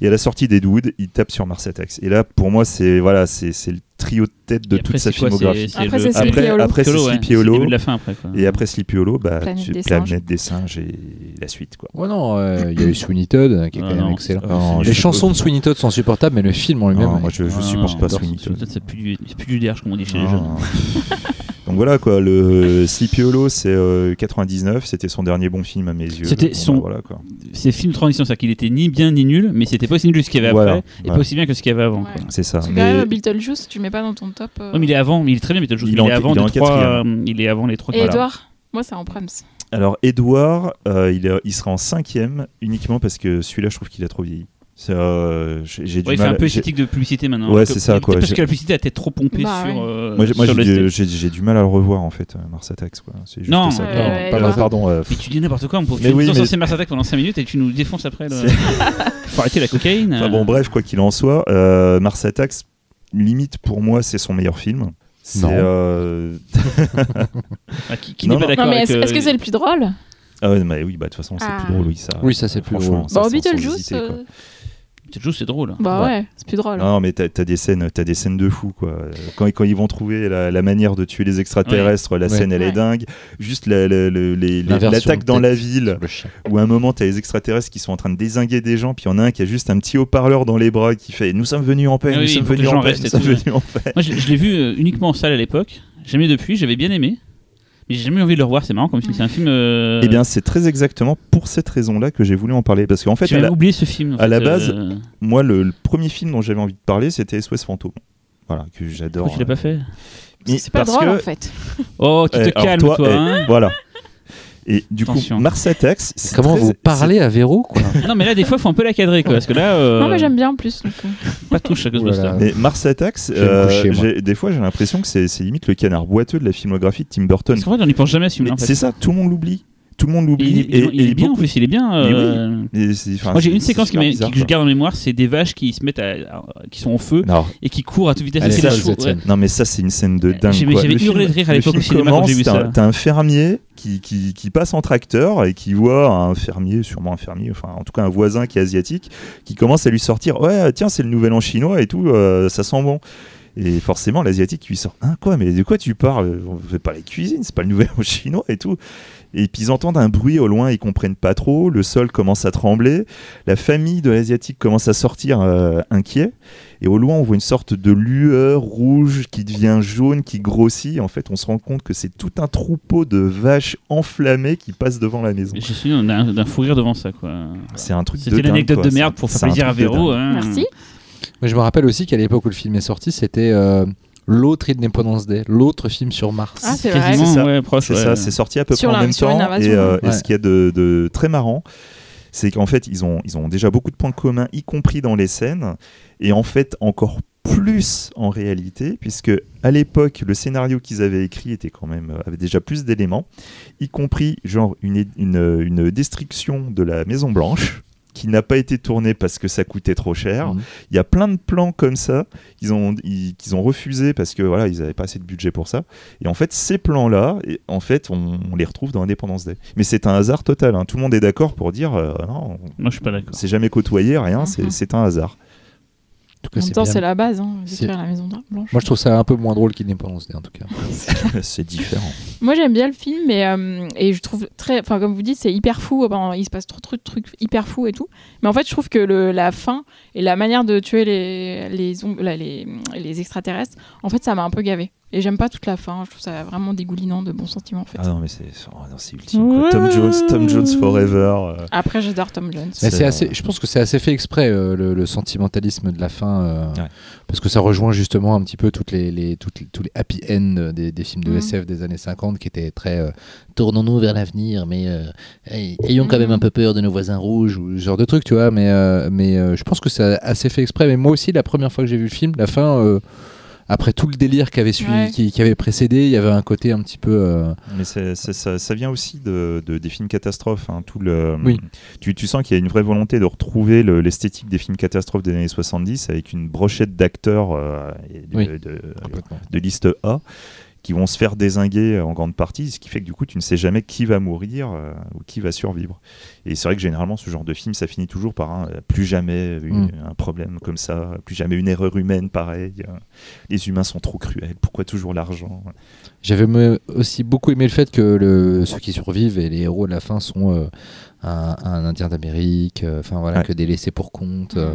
Et à la sortie d'Ed Wood, il tape sur Mars Attacks. Et là, pour moi, c'est voilà, c'est c'est le trio de tête de toute après, sa quoi, filmographie. Après, c'est Sleepy Après, Hollow. après Hollow, ouais. Sleepy Hollow. de la fin après. Quoi. Et après Sleepy Hollow, bah, Planète tu- des Planète singes. des singes et la suite. Quoi. Ouais, non, euh, il y a eu Sweeney Todd qui est Ah, quand même non, excellent. Non, Les chansons de Sweeney Todd sont supportables, mais le film en lui-même. Moi, je, je Ah, supporte pas Sweeney c'est- Todd. C'est plus du- c'est plus du derge, comme on dit chez les Ah. jeunes. <laughs> Donc voilà quoi, le Sleepy Hollow c'est euh, 99, c'était son dernier bon film à mes yeux. C'était Bon, son- bah, voilà quoi. C'est film de transition, c'est-à-dire qu'il était ni bien ni nul, mais c'était pas aussi nul que ce qu'il y avait Voilà, après, et pas aussi bien que ce qu'il y avait avant. Ouais. C'est ça. Parce que Mais quand même, Beetlejuice, tu mets pas dans ton top. euh, Ouais, mais il est avant, il est très bien, mais Il il, est avant il est trois. euh, Il est avant les trois. Et voilà. Edouard Moi, c'est en Prems. alors Edouard, euh, il, est- il sera en cinquième uniquement parce que celui-là je trouve qu'il a trop vieilli. C'est, euh, j'ai Ouais, il fait mal. un peu esthétique de publicité maintenant. Ouais, que- c'est ça, quoi. Parce que la publicité a été trop pompée Bah, sur. ouais. euh, Moi, j'ai, du, mal à le revoir en fait, euh, Mars Attacks. Quoi. C'est juste Non. ça. Ouais, Non, ouais, pardon, euh, Mais tu dis n'importe quoi, on peut Mais tu oui, mais- Mars Attack pendant 5 minutes et tu nous défonces après. Le... <laughs> Faut arrêter la cocaïne. Enfin euh. bon, bref, quoi qu'il en soit, euh, Mars Attacks, limite pour moi, c'est son meilleur film. C'est, Non. euh, <laughs> Ah, qui qui Non, n'est pas non. d'accord Non, est-ce euh, que c'est le plus drôle? Ah ouais, mais oui, bah de toute façon, c'est Ah. plus drôle, oui, ça. Oui, ça, c'est plus drôle. Bon, sans Beetlejuice, c'est drôle. bah Ouais. ouais, c'est plus drôle. Non, mais t'as as des scènes, t'as des scènes de fou quoi. Quand, quand ils vont trouver la, la manière de tuer les extraterrestres, la Ouais. scène elle Ouais. est dingue. Juste la- l'attaque dans la ville, où à un moment t'as les extraterrestres qui sont en train de désinguer des gens, puis il y en a un qui a juste un petit haut-parleur dans les bras qui fait Nous sommes venus en paix, Ah nous oui, sommes en paix, nous venus en paix. Moi, je, je l'ai vu euh, uniquement en salle à l'époque. Jamais depuis, j'avais bien aimé. Mais j'ai jamais eu envie de le revoir, c'est marrant comme film. C'est un film. euh, Eh bien, c'est très exactement pour cette raison-là que j'ai voulu en parler. Parce qu'en fait, la- oublié ce film. en à fait, la base, euh, moi, le, le premier film dont j'avais envie de parler, c'était SOS Fantôme. Voilà, que j'adore. Pourquoi tu l'as pas fait? C'est pas drôle que- en fait. Oh, tu te Eh, calmes, toi, toi. eh, hein. Voilà. Et du Attention. coup, Mars Attacks. c'est Comment très- vous parlez à Véro quoi <laughs> Non, mais là, des fois, il faut un peu la cadrer, quoi. Parce que là, euh, Non, mais j'aime bien en plus. donc, euh. pas de touche à Ghostbusters. Voilà. Mais Mars Attacks, Je vais me euh, des fois j'ai l'impression que c'est c'est limite le canard boiteux de la filmographie de Tim Burton. Parce qu'en fait, on n'y pense jamais à ce fait. C'est ça, tout le monde l'oublie. Tout le monde l'oublie. il, Et, est bien en plus, il est bien. Oui. euh, Moi j'ai une séquence qui, bizarre, que je garde en mémoire, c'est des vaches qui se mettent à, à- qui sont en feu Non, et qui courent à toute vitesse. Chevaux, cette ouais. Non mais ça c'est une scène de dingue. J'avais- hurlé film- de rire à l'époque au cinéma quand commence, j'ai vu t'as- ça. T'as un fermier qui, qui, qui passe en tracteur et qui voit un fermier, sûrement un fermier, enfin en tout cas un voisin qui est asiatique, qui commence à lui sortir ouais tiens c'est le nouvel an chinois et tout, euh, ça sent bon. Et forcément l'asiatique lui sort hein quoi mais de quoi tu parles? On fait pas la cuisine, c'est pas le nouvel an chinois et tout. Et puis ils entendent un bruit au loin, ils comprennent pas trop, le sol commence à trembler, la famille de l'asiatique commence à sortir euh, inquiet. Et au loin, on voit une sorte de lueur rouge qui devient jaune, qui grossit. En fait, on se rend compte que c'est tout un troupeau de vaches enflammées qui passent devant la maison. J'ai souvenir d'un fou rire devant ça. quoi. C'est un truc de C'était l'anecdote de merde C'est- pour faire plaisir à Véro. hein. Merci. Moi, je me rappelle aussi qu'à l'époque où le film est sorti, c'était euh, l'autre Independence Day, l'autre film sur Mars. Ah, c'est vrai. C'est ça. ouais, proche. C'est ouais. ça, c'est sorti à peu Sur près en même temps. invasion, Et, euh, et ouais. ce qu'il y a de, de très marrant, c'est qu'en fait, ils ont, ils ont déjà beaucoup de points communs, y compris dans les scènes, et en fait encore plus en réalité, puisque à l'époque, le scénario qu'ils avaient écrit était quand même euh, avait déjà plus d'éléments, y compris genre une, une, une destruction de la Maison Blanche qui n'a pas été tournée parce que ça coûtait trop cher. Mhm. Il y a plein de plans comme ça qu'ils ont, ils- qu'ils ont refusé parce que voilà, ils n'avaient pas assez de budget pour ça. Et en fait, ces plans-là, et- en fait, on, on les retrouve dans Independence Day. Mais c'est un hasard total. hein. Tout le monde est d'accord pour dire euh, non, Moi, je suis pas d'accord. c'est jamais côtoyé, rien. c'est- Mhm. C'est un hasard. En tout cas, En même c'est temps, c'est la base, hein, C'est- détruire la maison blanche. Moi, je trouve ça un peu moins drôle qu'Independence Day, en tout cas. <laughs> c'est différent. Moi j'aime bien le film, mais euh, et je trouve très, enfin comme vous dites, c'est hyper fou. Enfin, il se passe trop, trop de trucs hyper fous et tout. Mais en fait, je trouve que le, la fin et la manière de tuer les les, les les extraterrestres, en fait, ça m'a un peu gavé. Et j'aime pas toute la fin. Je trouve ça vraiment dégoulinant de bons sentiments en fait. Ah non, mais c'est oh non, c'est ultime. quoi. Tom Jones, Tom Jones Forever. euh, Après, j'adore Tom Jones. Mais C'est, euh, assez, je pense que c'est assez fait exprès euh, le, le sentimentalisme de la fin, euh, Ouais. parce que ça rejoint justement un petit peu toutes les, les- toutes les- tous les happy end des, des films de Mhm. SF des années 50 qui étaient très euh, tournons-nous vers l'avenir, mais euh, hey, ayons quand même Mhm. un peu peur de nos voisins rouges ou ce genre de truc, tu vois. Mais, euh, mais euh, je pense que c'est assez fait exprès. Mais moi aussi, la première fois que j'ai vu le film, la fin. Après tout le délire qui avait suivi, Ouais. qui, qui avait précédé, il y avait un côté un petit peu. euh, Mais ça, ça vient aussi de, de- des films catastrophes. hein, tout le, Oui. tu, tu sens qu'il y a une vraie volonté de retrouver le- l'esthétique des films catastrophes des années 70 avec une brochette d'acteurs euh, de, Oui. de- complètement. de liste A qui vont se faire désinguer en grande partie, ce qui fait que du coup tu ne sais jamais qui va mourir euh, ou qui va survivre. Et c'est vrai que généralement ce genre de film ça finit toujours par un euh, plus jamais une- Mm. un problème comme ça, plus jamais une erreur humaine pareille. euh, Les humains sont trop cruels, pourquoi toujours l'argent J'avais aussi beaucoup aimé le fait que le, ceux qui survivent et les héros de la fin sont euh, un, un Indien d'Amérique, euh, enfin voilà, Ouais. que des laissés pour compte, euh,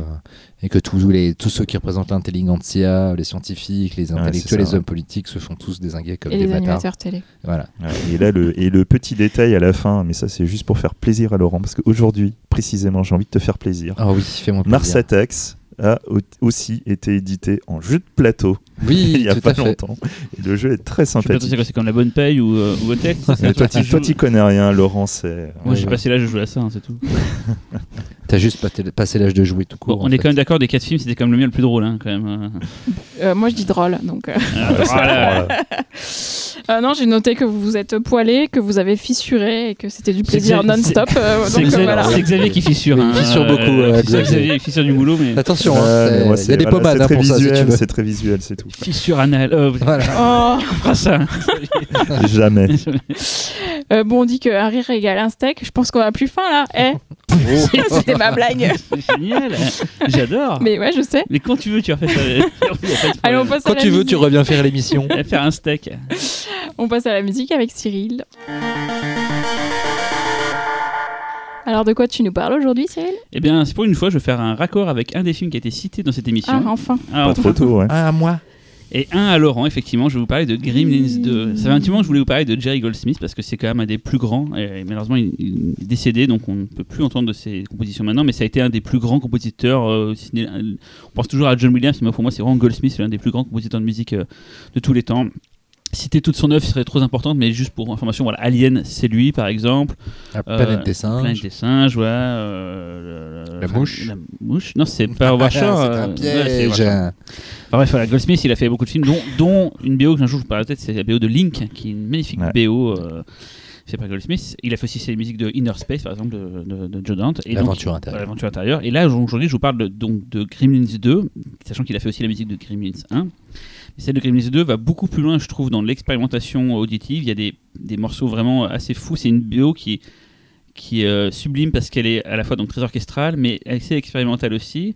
et que tous, les, tous ceux qui représentent l'intelligentsia, les scientifiques, les intellectuels, ça, les ouais. hommes politiques se font tous désinguer comme Et des les bâtards. animateurs télé. Voilà. Ouais, et là, le, et le petit détail à la fin, mais ça c'est juste pour faire plaisir à Laurent, parce qu'aujourd'hui, précisément, j'ai envie de te faire plaisir. Ah oui, fais-moi plaisir. Mars Attacks a au- aussi été édité en jeu de plateau Oui, <laughs> il y a tout pas longtemps. Et le jeu est très Je sympathique. c'est quoi, c'est comme la bonne paye ou, euh, ou toi, tu connais rien, Laurent. Moi, j'ai Ouais, passé l'âge de jouer à ça, hein, c'est tout. <laughs> T'as juste passé, l'âge de jouer tout Bon, court. on est fait. quand même d'accord, des quatre films, c'était quand même le mien le plus drôle, hein, quand même. euh. Euh, moi, je dis drôle, donc. euh, Ah, voilà. Voilà. euh, non, j'ai noté que vous vous êtes poilé, que vous avez fissuré et que c'était du plaisir non-stop. euh, C'est euh, Xavier, voilà. c'est Xavier qui fissure. Hein, il fissure beaucoup, euh, euh, Xavier. Xavier. il fissure du boulot, mais. Attention, hein, il y c'est a des pommades hein, très pour ça si c'est très visuel, c'est tout. Fissure anal. Oh, Voilà. Oh. on fera ça. Jamais. <laughs> <laughs> Euh, bon, on dit qu'un rire égale un steak. Je pense qu'on a plus faim là. Eh <laughs> C'était ma blague. <laughs> C'est génial. J'adore. Mais... Mais ouais, je sais. quand tu veux, tu refais ça. Pas <laughs> Allez, on passe à Quand la tu veux, musique. tu reviens faire l'émission. Faire un steak. On passe à la musique avec Cyril. Alors, de quoi tu nous parles aujourd'hui, Cyril? Eh bien, c'est pour une fois, je vais faire un raccord avec un des films qui a été cité dans cette émission. Ah, enfin. Ah, Pas enfin. trop tôt, ouais. Ah, moi Et un à Laurent, effectivement, je vais vous parler de Gremlins 2. Ça fait un petit moment que je voulais vous parler de Jerry Goldsmith parce que c'est quand même un des plus grands. Malheureusement, il, est décédé, donc on ne peut plus entendre de ses compositions maintenant. Mais ça a été un des plus grands compositeurs. euh, ciné- on pense toujours à John Williams, mais pour moi, c'est vraiment Goldsmith, c'est l'un des plus grands compositeurs de musique euh, de tous les temps. Citer toute son œuvre serait trop importante, mais juste pour information, voilà, Alien, c'est lui par exemple. La Euh, planète des singes. Planète des singes, ouais. euh, La mouche. La mouche Non, c'est pas Overture. <laughs> Euh, c'est un c'est piège. Enfin, bref, voilà, Goldsmith, il a fait beaucoup de films, dont, dont une BO que un jour je vous parlerai peut-être, c'est la BO de Link, qui est une magnifique Ouais. BO. euh, fait par Goldsmith. Il a fait aussi les musiques de Inner Space, par exemple, de, de, de Joe Dante. L'aventure intérieure. L'aventure intérieure. Et là, aujourd'hui, je vous parle de, donc, de Gremlins 2, sachant qu'il a fait aussi la musique de Gremlins 1. Et celle de Gremlins 2 va beaucoup plus loin, je trouve, dans l'expérimentation auditive. Il y a des, des morceaux vraiment assez fous. C'est une BO qui qui est euh, sublime parce qu'elle est à la fois donc très orchestrale, mais assez expérimentale aussi.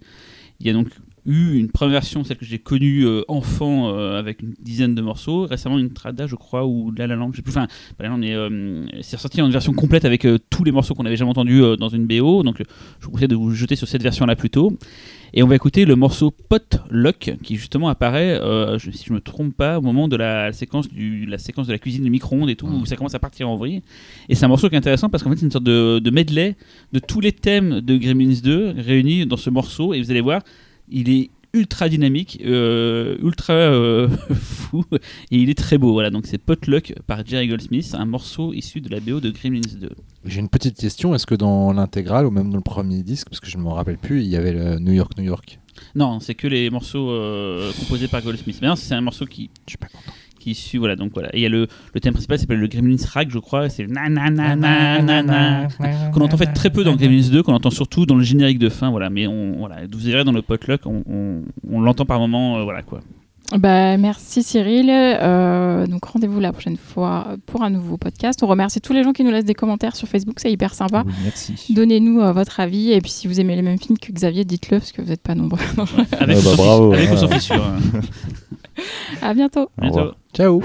Il y a donc eu une première version, celle que j'ai connue euh, enfant, euh, avec une dizaine de morceaux. Récemment, une Trada, je crois, ou La La Land, je sais plus. Enfin, La La mais euh, c'est ressorti en une version complète avec tous les morceaux qu'on avait jamais entendus dans une BO. Donc, je vous conseille de vous jeter sur cette version-là plutôt. Et on va écouter le morceau Potluck qui justement apparaît, euh, je- si je me trompe pas, au moment de la séquence, du, la séquence de la cuisine, le micro-ondes et tout, où ça commence à partir en vrille. Et c'est un morceau qui est intéressant parce qu'en fait c'est une sorte de, de medley de tous les thèmes de Gremlins 2 réunis dans ce morceau. Et vous allez voir, il est ultra dynamique, euh, ultra euh, <laughs> fou, et il est très beau. Voilà, donc c'est Potluck par Jerry Goldsmith, un morceau issu de la BO de Gremlins 2. J'ai une petite question. Est-ce que dans l'intégrale ou même dans le premier disque, parce que je ne me rappelle plus, il y avait le New York, New York? Non, c'est que les morceaux euh, composés par Goldsmith. Mais non, c'est un morceau qui, Je suis pas content. Issu, voilà, donc voilà. Et il y a le, le thème principal, s'appelle le Gremlins Rag, je crois, c'est na na na na na na qu'on entend en fait très peu dans Gremlins 2, qu'on entend surtout dans le générique de fin, voilà. Mais on, voilà, vous verrez dans le potluck, on, on, on l'entend par moment, euh, voilà quoi. Bah, merci Cyril. Euh, donc rendez-vous la prochaine fois pour un nouveau podcast. On remercie tous les gens qui nous laissent des commentaires sur Facebook, c'est hyper sympa. Oui, merci. Donnez-nous euh, votre avis et puis si vous aimez les mêmes films que Xavier, dites-le parce que vous n'êtes pas nombreux. <laughs> Avec, Ah bah bravo, avec ou ouais. sans fissure. hein. à bientôt. Ciao